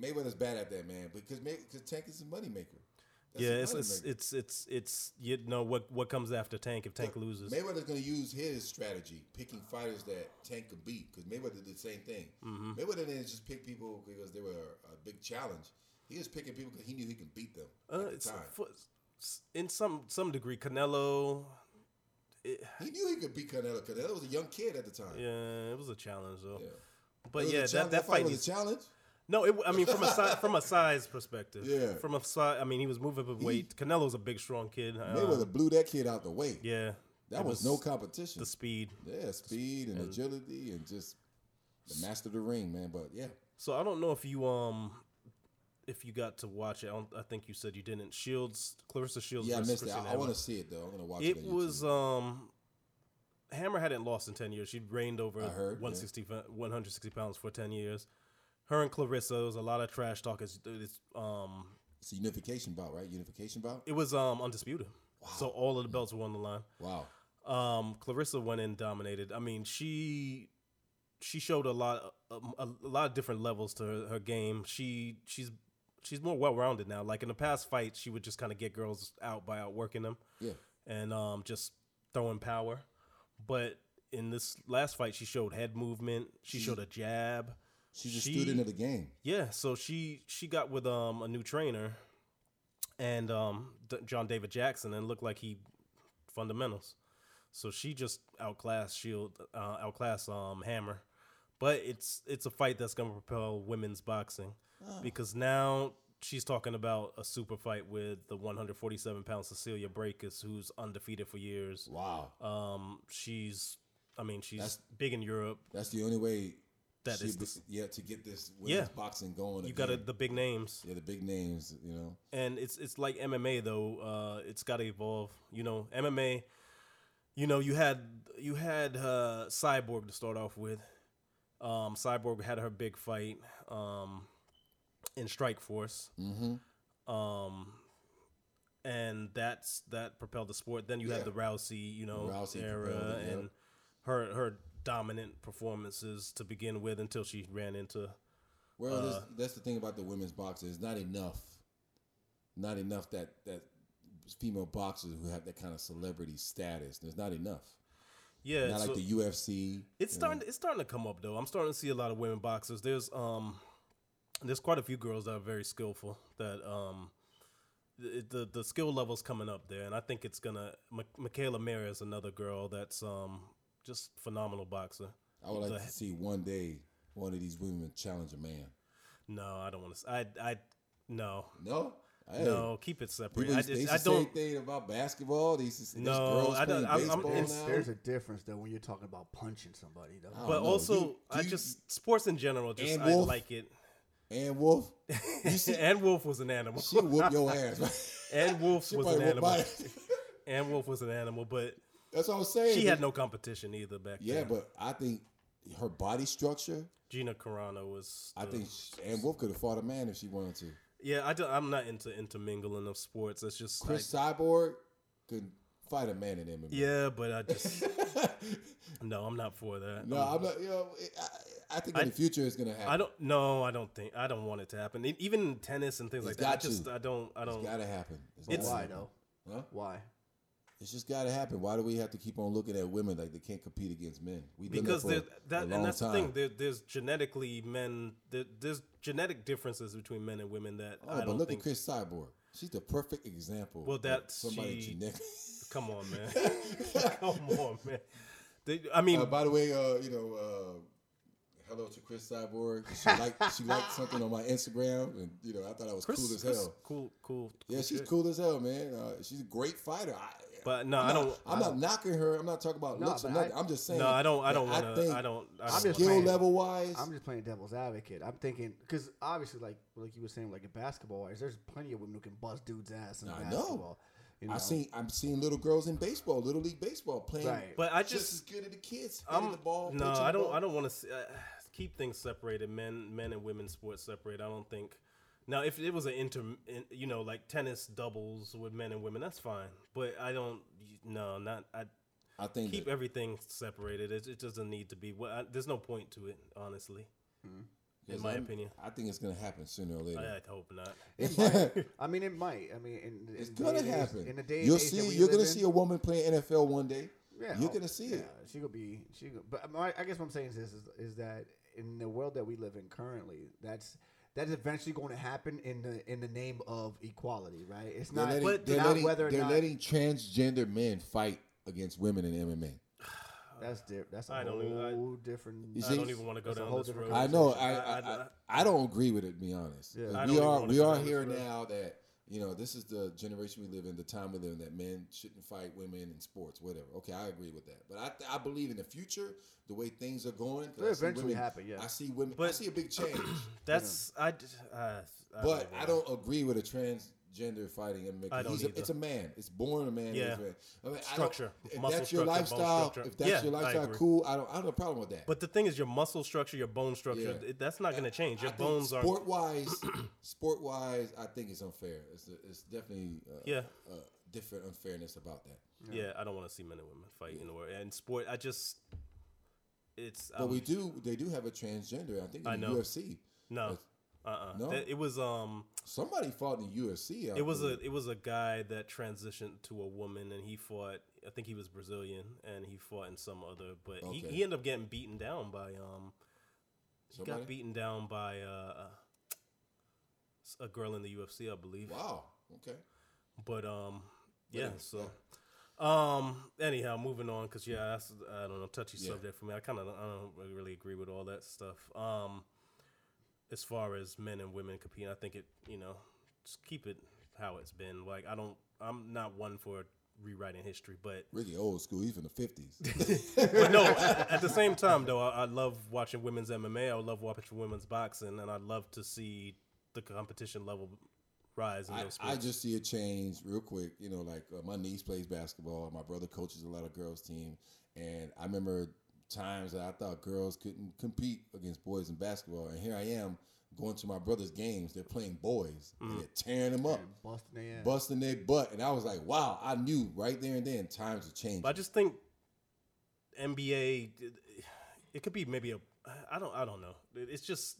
Mayweather's bad at that, man. Because because Tank is a moneymaker. That's yeah, it's it's, it's it's it's you know what what comes after Tank if Tank But loses. Mayweather's going to use his strategy, picking fighters that Tank could beat. Because Mayweather did the same thing. Mm-hmm. Mayweather didn't just pick people because they were a, a big challenge. He was picking people because he knew he could beat them Uh, at the for, in some some degree, Canelo. It, He knew he could beat Canelo. Canelo was a young kid at the time. yeah, it was a challenge though. Yeah. But yeah, challenge. that, that fight was needs a challenge. No, it, I mean from a size from a size perspective. Yeah. From a size, I mean he was moving up in weight. Canelo's a big, strong kid. Um, Mayweather blew that kid out the way. yeah, that it was, no competition. the speed. yeah, speed and, agility and just the master of the ring, man. But yeah, So I don't know if you um if you got to watch it. I, don't, I think you said you didn't. Shields, Claressa Shields. yeah, I missed it. I, I want to see it though. I'm gonna watch It it. was um. Hammer hadn't lost in 10 years. She'd reigned over heard, 160, fa- 160 pounds for 10 years. Her and Claressa, there was a lot of trash talk. It's, it's, um, it's a unification bout, right? Unification bout. it was um, undisputed. So all of the belts were on the line. Wow. Um, Claressa went in dominated. I mean, she she showed a lot a, a lot of different levels to her, her game. She she's she's more well rounded now. Like in the past fights, she would just kind of get girls out by outworking them Yeah. and um, just throwing power. But in this last fight, she showed head movement. She showed a jab. She's a She- student of the game. Yeah, so she she got with um a new trainer, and um D- John David Jackson, and looked like he fundamentals. So she just outclassed Shield, uh, outclassed um Hammer, but it's it's a fight that's gonna propel women's boxing because now she's talking about a super fight with the 147 pound Cecilia Braekhus, who's undefeated for years. Wow. Um, she's, I mean, she's That's- big in Europe. That's the only way. That she'd is be- the- yeah to get this women's Yeah. boxing going. You got the big names. yeah the big names. You know. and it's it's like MMA though. Uh, it's got to evolve. You know, MMA. You know, you had you had uh, Cyborg to start off with. Um, Cyborg had her big fight, um, in Strike Force. Mm-hmm. Um, and that's that propelled the sport. Then you Yeah. had the Rousey, you know, Rousey era, and her her dominant performances to begin with until she ran into. Well, Uh, that's the thing about the women's boxing. It's not enough. Not enough that that female boxers who have that kind of celebrity status. There's not enough. Yeah, Not so- like the UFC. It's you know. starting. It's starting to come up though. I'm starting to see a lot of women boxers. There's um, there's quite a few girls that are very skillful. That um, the the, the skill level's coming up there, and I think it's gonna. Ma- Mikaela Mayer is another girl that's um just phenomenal boxer. I would like the- to see one day one of these women challenge a man. No, I don't want to. I I no No, Hey, no keep it separate. People I used, they I don't. thing about basketball. They used No, there's girls I don't- playing I'm- I'm- now. There's a difference though when you're talking about punching somebody though. But no, also, you- I you- just sports in general. Just And I Wolf? like it. Ann Wolfe, you see, Ann Wolfe was an animal. she whoop your ass. Ann Wolfe was an animal. Ann Wolfe was an animal, but That's what I'm saying. she had no competition either back Yeah, then. Yeah, but I think her body structure. Gina Carano was. I think Ann Wolfe could have fought a man if she wanted to. Yeah, I don't, I'm not into intermingling of sports. That's just. I- Cris Cyborg could fight a man in MMA. yeah, but I just. no, I'm not for that. No, I'm not. You know, I, I think in I- the future it's gonna happen. I don't. No, I don't think. I don't want it to happen. Even tennis and things It's like that. I just. to. I don't. I don't. gotta happen. It's, It's- Why though? Huh? Why? It's just gotta happen. Why do we have to keep on looking at women like they can't compete against men? Done because that there, for that a and that's time. the thing. There, there's genetically men. There, there's genetic differences between men and women that Oh, I but look think. at Cris Cyborg. She's the perfect example. Well, that's- somebody she- genetic. Come on, man. Come on, man. They, I mean, Uh, by the way, uh, you know, uh, hello to Cris Cyborg. She liked she liked something on my Instagram, and you know, I thought I was Chris, cool as Chris- hell. cool, cool. Yeah, cool she's shit. cool as hell, man. Uh, she's a great fighter. I, But no, I'm I don't. I'm not knocking her. I'm not talking about No, looks or nothing. I- I'm just saying. No, I don't. I don't want to. think I don't. I I'm don't just skill playing- level wise. I'm just playing devil's advocate. I'm thinking because obviously, like like you were saying, like in basketball wise, there's plenty of women who can bust dudes' ass in I know. basketball. You know? I seen I'm seeing little girls in baseball, little league baseball, playing Right. But I just, just. as good as the kids. hitting I'm, the ball. no, I don't. ball. I don't want to uh, keep things separated. Men, men and women sports separate. I don't think. Now, if it was an inter, in, you know, like tennis doubles with men and women, that's fine. But I don't. No, not. I I think keep that- everything separated. It, it doesn't need to be. Well, I, there's no point to it, honestly. Hmm. In my I'm- opinion, I think it's gonna happen sooner or later. I, I hope not. It might. I mean, it might. I mean, in, it's in the gonna day and happen. In the day You'll age that see. we You're gonna in, see a woman playing NFL one day. Yeah, You're oh, gonna see yeah, it. She gonna be. She. Could, but I guess what I'm saying is this: is, is that in the world that we live in currently, that's that's eventually going to happen in the in the name of equality, right? It's They're not. letting, but they're not letting, whether or they're not letting transgender men fight against women in MMA. that's di- that's a I whole don't even- I- different. You I don't even want to go That's a down this road. I know. I- I I, I- I, I don't agree with it. To be honest, Yeah. We are we are here now that you know this is the generation we live in, the time we live in. That men shouldn't fight women in sports, whatever. Okay, I agree with that. But I I believe in the future, the way things are going, It'll eventually women- happen, yeah. I see women. But I see a big change. That's I. d- Uh, I But know, I don't agree with a transgender fighting. I don't He's a, it's a man. It's born a man. Yeah. A man. I mean, I Structure. If Muscle that's your lifestyle, if that's Yeah, your lifestyle, agree. cool. I don't. I don't have a problem with that. But the thing is, your muscle structure, your bone structure, Yeah. that's not going to change. Your I bones are. sport wise, sport wise, I think it's unfair. It's it's definitely uh, Yeah. uh, different unfairness about that. Yeah, I don't want to see men and women fight in the world. And sport, I just. It's. But um, we do. They do have a transgender. I think in I the know. UFC. No. Uh. uh No? It was um. Somebody fought in the UFC. I It was a it was a guy that transitioned to a woman, and he fought. I think he was Brazilian, and he fought in some other. But he, Okay. he ended up getting beaten down by um. He got beaten down by uh, a girl in the UFC, I believe. Wow. Okay. But um, yeah. Anyway, So, um, anyhow, moving on because yeah, that's I don't know touchy Yeah. subject for me. I kind of I don't really agree with all that stuff. Um, as far as men and women competing, I think it you know just keep it how it's been. Like I don't, I'm not one for rewriting history, but really old school. even the fifties. but no. at, at the same time, though, I, I love watching women's MMA. I love watching women's boxing, and I'd love to see the competition level rise in I, those. I just see a change real quick. You know, like uh, my niece plays basketball. My brother coaches a lot of girls team, and I remember times that I thought girls couldn't compete against boys in basketball, and here I am going to my brother's games. They're playing boys and mm. they're tearing them up, Busting their ass. busting their butt, and I was like, wow, I knew right there and then times have changed. But I just think NBA, it could be maybe a, I don't, I don't know. It's just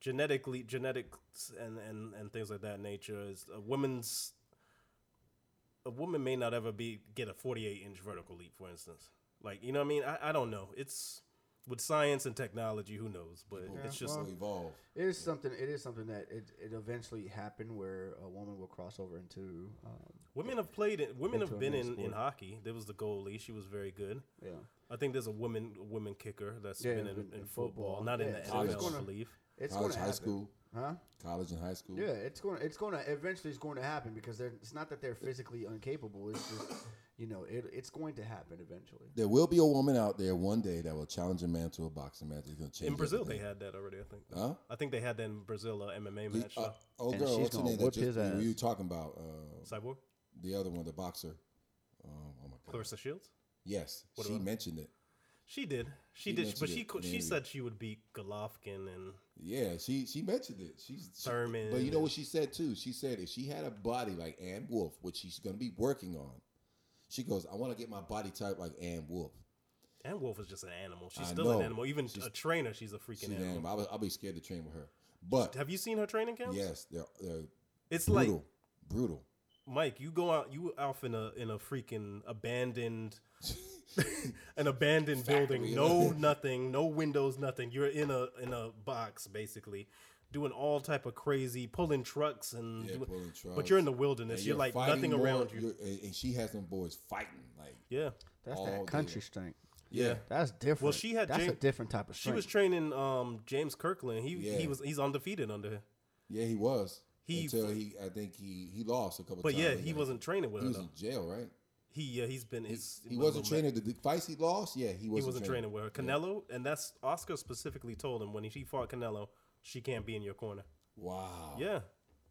genetically, genetics and and and things like that nature is a woman's. A woman may not ever be get a 48 inch vertical leap, for instance. Like you know what I mean? I, I don't know. It's with science and technology, who knows? But it's just People evolve. It is something. It is something that it, it eventually happened where a woman will cross over into. Um, women have played it. Women have been men's in, in hockey. There was the goalie. She was very good. yeah. I think there's a woman a woman kicker that's Yeah, been in, in- in, in football, football. not in the so it's NFL, gonna- believe. It's College, going to high happen. school, Huh? college and high school. Yeah, it's going. to It's going to eventually. It's going to happen because they're. It's not that they're physically incapable. It's just, you know, it, it's going to happen eventually. There will be a woman out there one day that will challenge a man to a boxing match. It's gonna change. In Brazil, they had that already. I think. Huh? I think they had that in Brazil, a MMA The- match. uh, though. oh, And girl, what's her name? That just, his who you talking about? Uh, Cyborg, the other one, the boxer. Um, oh my god. Claressa Shields. Yes, What she mentioned it. She did. She, She did. But she co- she said she would beat Golovkin and Yeah, she she mentioned it. She's she- Thurman. but you know what she said too? She said if she had a body like Ann Wolfe, which she's gonna be working on, she goes, I want to get my body type like Ann Wolfe. Ann Wolfe is just an animal. She's I still an animal. Even She's- a trainer, she's a freaking She's an animal. animal. I'll, I'll be scared to train with her. But Have you seen her training camps? yes, they're they're It's brutal, like brutal. Mike, you go out, you off in a in a freaking abandoned, an abandoned building, no nothing, no windows, nothing. You're in a in a box basically, doing all type of crazy, pulling trucks and, Yeah, doing- pulling but you're in the wilderness. And You're, like nothing more- around you. And and she has them boys fighting like Yeah, That's All that day. country strength. yeah. That's different. Well, she had That's a different type of Strength. She was training um James Kirkland. He Yeah. he was he's undefeated under her. Yeah, he was. He- until he, I think he he lost a couple. But times. yeah, he got- wasn't training with He her. was though. in jail, right? He yeah, he's been his. He wasn't training. The, the fights he lost, yeah, he He wasn't, wasn't training with her. Canelo, and that's Oscar specifically told him when he fought Canelo, she can't be in your corner. Wow. Yeah,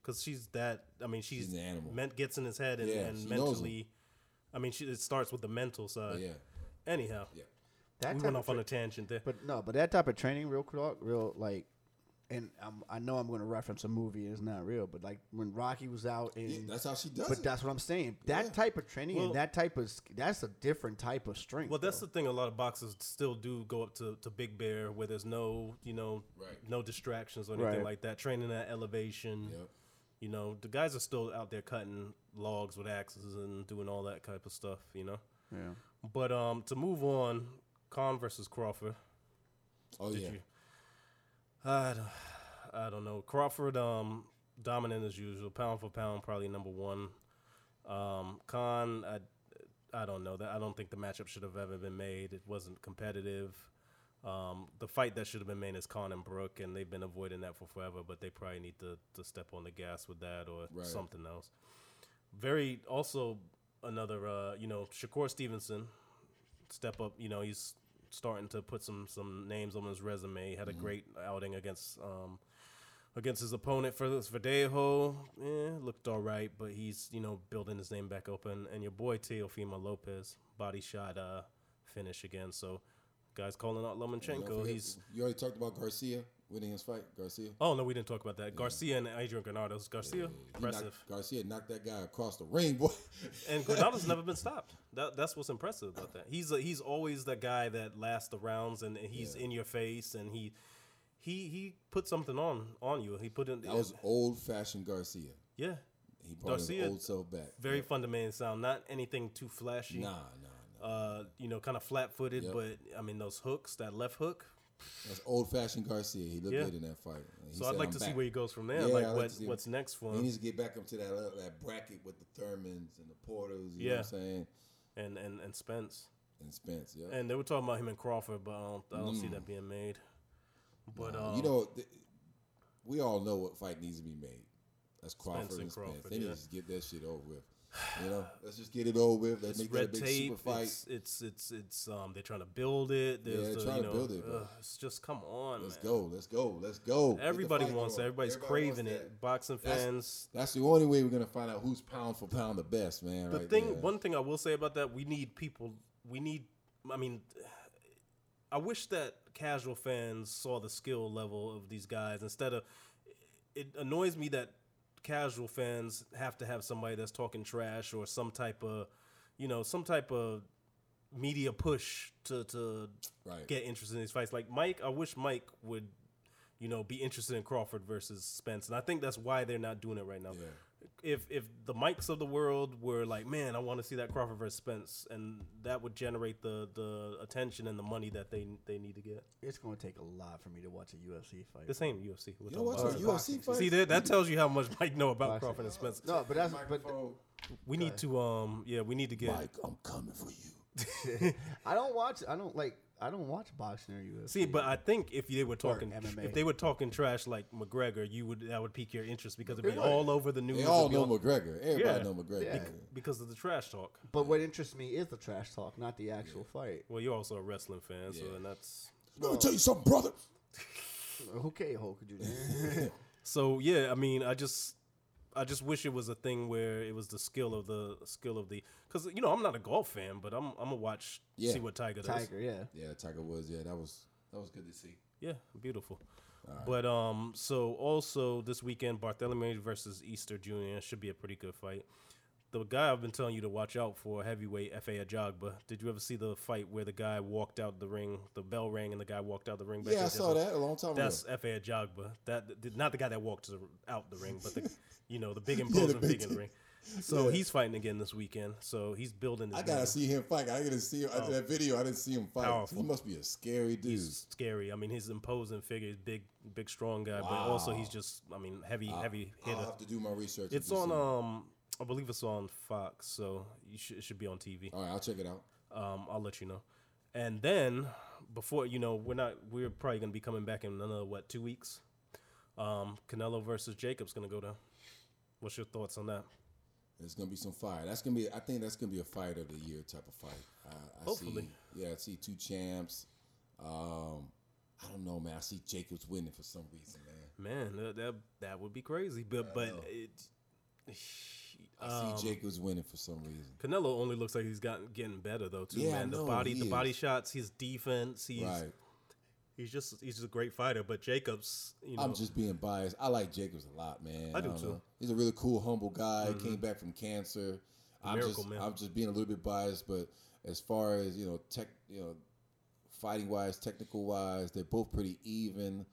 because she's that. I mean, she's, She's an animal. Meant gets in his head and, Yeah, and she knows him. mentally. I mean, she, it starts with the mental side. Yeah. Anyhow, Yeah. that we went of off on a tangent there. But no, but that type of training, real quick, real like, and I'm, I know I'm going to reference a movie. It's not real, but like when Rocky was out in. Yeah, that's how she does but it. that's what I'm saying. That Yeah. type of training Well- and that type of that's a different type of strength. Well, that's though. the thing. A lot of boxers still do go up to, to Big Bear where there's no, you know, Right. no distractions or anything Right. like that. Training at elevation. Yep. You know, the guys are still out there cutting logs with axes and doing all that type of stuff. You know, yeah. but um, to move on, Khan versus Crawford. Oh Did yeah. you? I don't, I don't know. Crawford, um, dominant as usual, pound for pound, probably number one. Um, Khan, I, I don't know that. I don't think the matchup should have ever been made. It wasn't competitive. Um, the fight that should have been made is Khan and Brook, and they've been avoiding that for forever. But they probably need to to step on the gas with that or Right. something else. Very also another, uh, you know, Shakur Stevenson step up. You know, he's starting to put some some names on his resume. He had a great outing against um against his opponent for this Verdejo. Eh, looked all right, but he's you know building his name back up. And, and your boy Teofimo Lopez body shot uh finish again. So guys calling out Lomachenko. forget- He's you already talked about Garcia winning his fight. Garcia. oh no, we didn't talk about that. Garcia and Adrian Granados. Garcia knocked- impressive. Garcia knocked that guy across the ring, boy. And Granados never been stopped. That, that's what's impressive about that. He's a, he's always that guy that lasts the rounds and he's Yeah. in your face and he he he put something on on you. He put in That was old fashioned Garcia. yeah, He brought Garcia- his old self back. very Yeah. fundamental sound. Not anything too flashy. Nah, nah, nah. Uh, you know, kind of flat footed, Yep. but I mean those hooks, that left hook. That's old fashioned Garcia. He looked Yeah. good in that fight. He So said, I'd like "I'm to see where he goes from there. Yeah, like like what see- what's next for him? He needs to get back up to that uh, that bracket with the Thurmans and the Porters. You know Yeah. what I'm saying? and and and Spence. And Spence. Yeah. And they were talking about him and Crawford, but I don't, I don't see Mm. that being made. But Nah, um, you know, th- we all know what fight needs to be made. That's Crawford and and Spence. Crawford, they need yeah. to get that shit over with. You know, let's just get it over with. Let's it's make that a big tape. super fight. It's, it's it's it's um they're trying to build it. There's they're the, trying you to build it, ugh, it's just come on, Let's man. go. Let's go. Let's go. Everybody wants it. Everybody's Everybody craving it. that. Boxing That's- fans. That's the only way we're gonna find out who's pound for pound the best, man. The right thing, there. one thing I will say about that, we need people. We need. I mean, I wish that casual fans saw the skill level of these guys instead of it annoys me that casual fans have to have somebody that's talking trash or some type of, you know, some type of media push to to Right. get interested in these fights. Like Mike, I wish Mike would, you know, be interested in Crawford versus Spence, and I think that's why they're not doing it right now. Yeah. If if the mics of the world were like, man, I want to see that Crawford versus Spence, and that would generate the the attention and the money that they they need to get. It's going to take a lot for me to watch a UFC fight. The same UFC. We're You know talking what's a boxing. UFC fight? See that that tells you how much Mike know about Boxing. Crawford and Spence. No, but that's but Microphone. We need to um yeah we need to get Mike, I'm coming for you. I don't watch. I don't like. I don't watch boxing or UFC. see but I think if they were talking MMA. if they were talking trash like McGregor you would that would pique your interest because it'd be would. all over the news They it'd all be know McGregor. Everybody Yeah. know McGregor. Yeah. Yeah. because of the trash talk. But what interests me is the trash talk, not the actual fight. Well, you're also a wrestling fan, so Yeah. and that's Let me tell you something, brother. Okay, Hulk, could you? so yeah. I mean, I just I just wish it was a thing where it was the skill of the skill of the because you know I'm not a golf fan, but I'm I'm gonna watch Yeah. see what Tiger does. Tiger, yeah. Yeah, Tiger Woods. Yeah, that was that was good to see. Yeah, beautiful. But um, so also this weekend, Barthelemy versus Easter Junior should be a pretty good fight. The guy I've been telling you to watch out for, heavyweight Efe Ajagba. Did you ever see the fight where the guy walked out the ring, the bell rang, and the guy walked out the ring? back Yeah, I saw that a long time That's ago. That's Efe Ajagba. That not the guy that walked out the ring, but the you know the big imposing big figure in the ring. So he's fighting again this weekend. So he's building. His I gotta name. see him fight. I gotta see him. that video. I didn't see him fight. Powerful. He must be a scary dude. He's scary. I mean, he's imposing figure. He's big, big, strong guy, but also he's just, I mean, heavy, heavy I'll hitter. have to do my research. It's on, um, I believe it's on Fox, so you should, it should be on TV. All right, I'll check it out. Um, I'll let you know. And then before you know, we're not, we're probably gonna be coming back in another what two weeks. Um, Canelo versus Jacobs gonna go down. What's your thoughts on that? It's gonna be some fire. That's gonna be. I think that's gonna be a fight of the year type of fight. I, I Hopefully. See, yeah, I see two champs. Um, I don't know, man. I see Jacobs winning for some reason, man. Man, that that, would be crazy. But but it, I um, see Jacobs winning for some reason. Canelo only looks like he's gotten getting better though too. Yeah, I man, the know, body, he the body shots, his defense, he's Right. He's just he's just a great fighter. But Jacobs, you know, I'm just being biased. I like Jacobs a lot, man. I do don't too. Mm-hmm. know. He's a really cool, humble guy. Came back from cancer. I'm miracle just, man. I'm just being a little bit biased, but as far as you know, tech, you know, fighting wise, technical wise, they're both pretty even.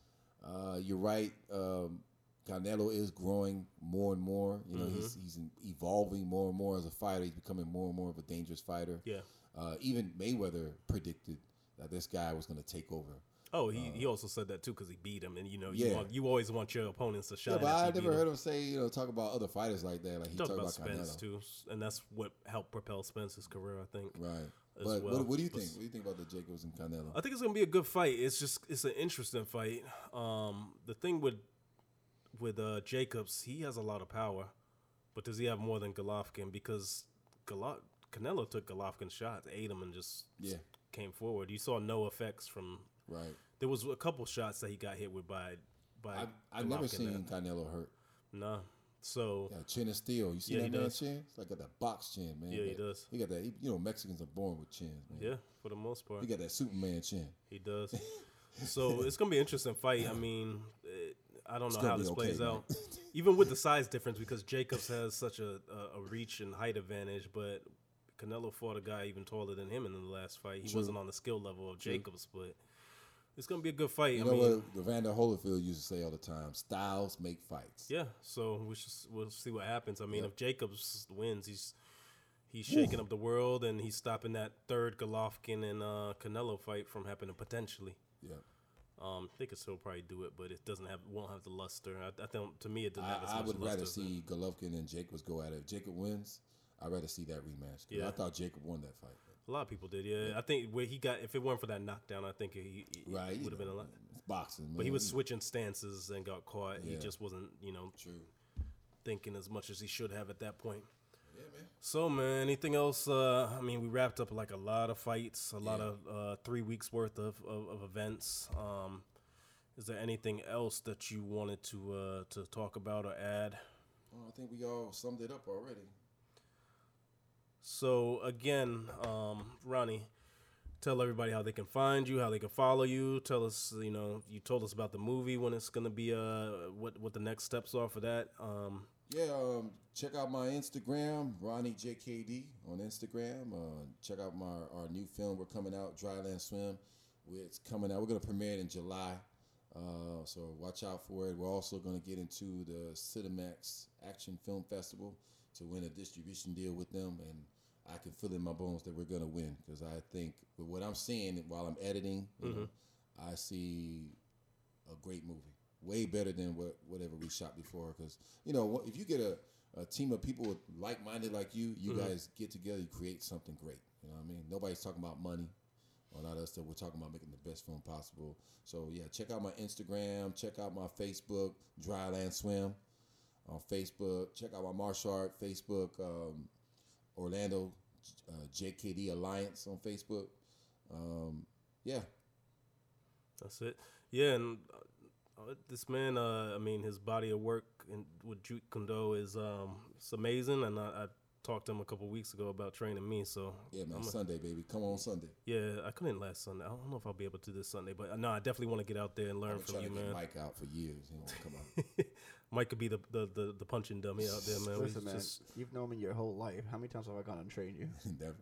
Uh, you're right. Um, Canelo is growing more and more. You know, he's Mm-hmm. he's evolving more and more as a fighter. He's becoming more and more of a dangerous fighter. yeah. Uh, even Mayweather predicted that this guy was going to take over. Oh, he, he also said that too because he beat him, and you know, you Uh, Yeah. want you always want your opponents to shine. Yeah, but I never heard him say, you know, talk about other fighters like that. Like he talked about about, Spence Canelo. too, and that's what helped propel Spence's career, I think. Right. as But well. what, what do you think? What do you think about the Jacobs and Canelo? I think it's gonna be a good fight. It's just it's an interesting fight. Um, the thing with with uh, Jacobs, he has a lot of power, but does he have more than Golovkin? Because Golo- Canelo took Golovkin's shots, ate him, and just Yeah. came forward. You saw no effects from. Right. There was a couple shots that he got hit with by by. I've, I've never seen Canelo hurt. Nah. So Got a chin of steel. You see Yeah, that he man does. chin? It's like got that box chin, man. Yeah, he But does. He got that. He, you know, Mexicans are born with chins, man. yeah, for the most part, He got that Superman chin. he does. so it's gonna be an interesting fight. I mean, it, I don't know how this okay, plays man. out. Even with the size difference, because Jacobs has such a, a, a reach and height advantage, but Canelo fought a guy even taller than him in the last fight. He True. wasn't on the skill level of Jacobs, but it's gonna be a good fight. You I know mean, what Evander Holyfield used to say all the time? Styles make fights. yeah. So we should we'll see what happens. I mean, if Jacobs wins, he's he's shaking up the world and he's stopping that third Golovkin and uh, Canelo fight from happening potentially. Yeah. Um, they could still probably do it, but it doesn't have won't have the luster. I, I think to me it doesn't I, I would rather see Golovkin and Jacobs go at it. If Jacob wins, I'd rather see that rematch. Yeah. I thought Jacob won that fight. A lot of people did, yeah. I think where he got if it weren't for that knockdown, I think he, he Right. would have been a lot. It's boxing, man. But he was switching stances and got caught. He just wasn't, you know, True. thinking as much as he should have at that point. Yeah, man. So man, anything else? Uh, I mean, we wrapped up like a lot of fights, a lot of uh, three weeks worth of, of, of events. Um, is there anything else that you wanted to uh, to talk about or add? Well, I think we all summed it up already. So again, um, Ronnie, tell everybody how they can find you, how they can follow you. Tell us, you know, you told us about the movie when it's gonna be. Uh, what what the next steps are for that. Um, Yeah, um, check out my Instagram, Ronnie JKD on Instagram. Uh, check out my our new film we're coming out, Dryland Swim. It's coming out. We're gonna premiere it in July, uh, so watch out for it. We're also gonna get into the Cinemax Action Film Festival to win a distribution deal with them, and I can feel in my bones that we're gonna win because I think with what I'm seeing while I'm editing, you know, I see a great movie. Way better than what whatever we shot before. Because you know, if you get a, a team of people with like minded like you, you guys get together, you create something great. You know what I mean? Nobody's talking about money or all that stuff. We're talking about making the best film possible. So yeah, check out my Instagram, check out my Facebook, Dryland Swim on Facebook. Check out my martial art Facebook, um, Orlando uh, JKD Alliance on Facebook. Um, yeah, That's it. Yeah, and uh, this man, uh, I mean, his body of work in, with Jeet Kune Do is um, it's amazing, and I, I talked to him a couple weeks ago about training me. So yeah, man. I'm a- Sunday, baby. Come on Sunday. yeah, I couldn't last Sunday. I don't know if I'll be able to this Sunday, but uh, no, I definitely want to get out there and learn from you, to man. Mike out for years. He won't come out. Mike could be the the, the, the punching dummy out there, man. Listen, man, just- you've known me your whole life. How many times have I gone and trained you?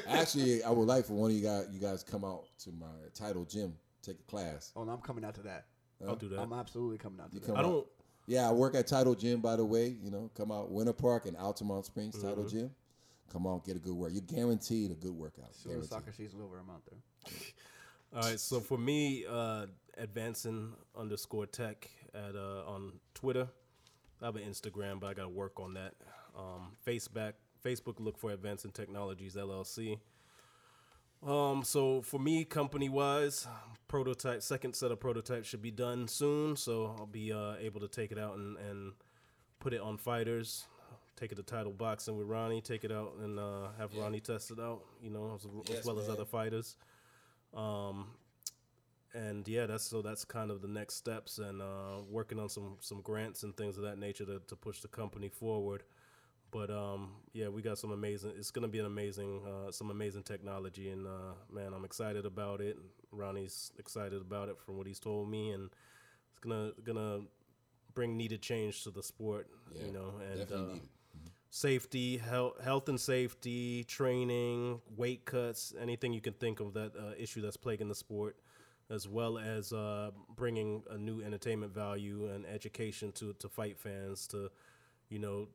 Actually, I would like for one of you guys, you guys come out to my title gym, take a class. Oh, and I'm coming out to that. I'll do that. I'm absolutely coming out to You that. come I don't. Yeah, I work at Title Gym, by the way. You know, come out Winter Park and Altamonte Springs Title Mm-hmm. Gym. Come on, get a good work. You're guaranteed a good workout. As soon as soccer season's over, I'm out there. All right, so for me, uh, advancing underscore tech at uh, on Twitter. I have an Instagram, but I got to work on that. Um, Facebook, Facebook, look for Advancing Technologies LLC. Um, so for me, company wise, prototype second set of prototypes should be done soon. So I'll be uh, able to take it out and, and put it on fighters. Take it to title boxing with Ronnie. Take it out and uh, have Ronnie test it out. You know, as, as Yes, well as other fighters. Um, and yeah, that's so that's kind of the next steps and uh, working on some some grants and things of that nature to, to push the company forward. But um, yeah, we got some amazing. It's gonna be an amazing, uh, some amazing technology, and uh, man, I'm excited about it. Ronnie's excited about it from what he's told me, and it's gonna gonna bring needed change to the sport. Yeah, you know, and uh, needed. safety, health, health and safety, training, weight cuts, anything you can think of that uh, issue that's plaguing the sport, as well as uh, bringing a new entertainment value and education to to fight fans. To you know,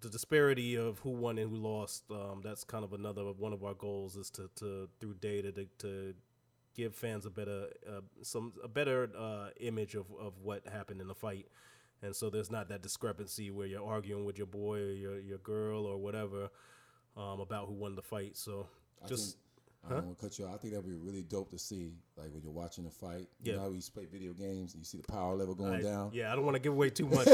the disparity of who won and who lost. Um, that's kind of another one of our goals is to to through data to. to give fans a better uh, some a better uh, image of, of what happened in the fight and so there's not that discrepancy where you're arguing with your boy or your, your girl or whatever um, about who won the fight. So I just I don't want to cut you off. I think that'd be really dope to see, like when you're watching a fight. Yeah. You know how we used to play video games and you see the power level going I- down. yeah, I don't want to give away too much.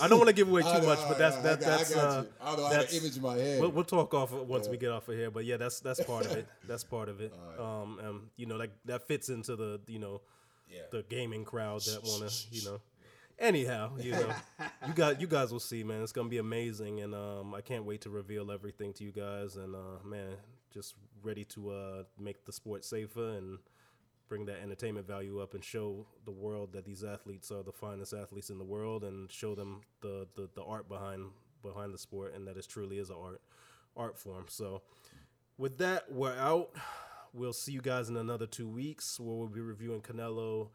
I don't want to give away too know, much, but that's know, that, I got- that's I got uh, you. I don't know, I have that's- an image in my head. We'll, we'll talk off once we get off of here, but yeah, that's that's part of it. That's part of it. Um, um, you know, like that fits into the you know Yeah. the gaming crowd that want to you know. Anyhow, you know, you got you guys will see, man. It's gonna be amazing, and um, I can't wait to reveal everything to you guys. And uh, man, just ready to uh, make the sport safer and bring that entertainment value up and show the world that these athletes are the finest athletes in the world, and show them the the, the art behind behind the sport, and that it truly is an art art form. So, with that, we're out. We'll see you guys in another two weeks where we'll be reviewing Canelo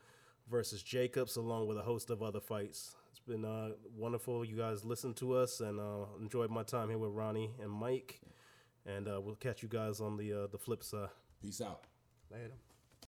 versus Jacobs along with a host of other fights. It's been uh, wonderful. You guys listened to us and uh, enjoyed my time here with Ronnie and Mike. And uh, we'll catch you guys on the uh, the flip side. Peace out. Later.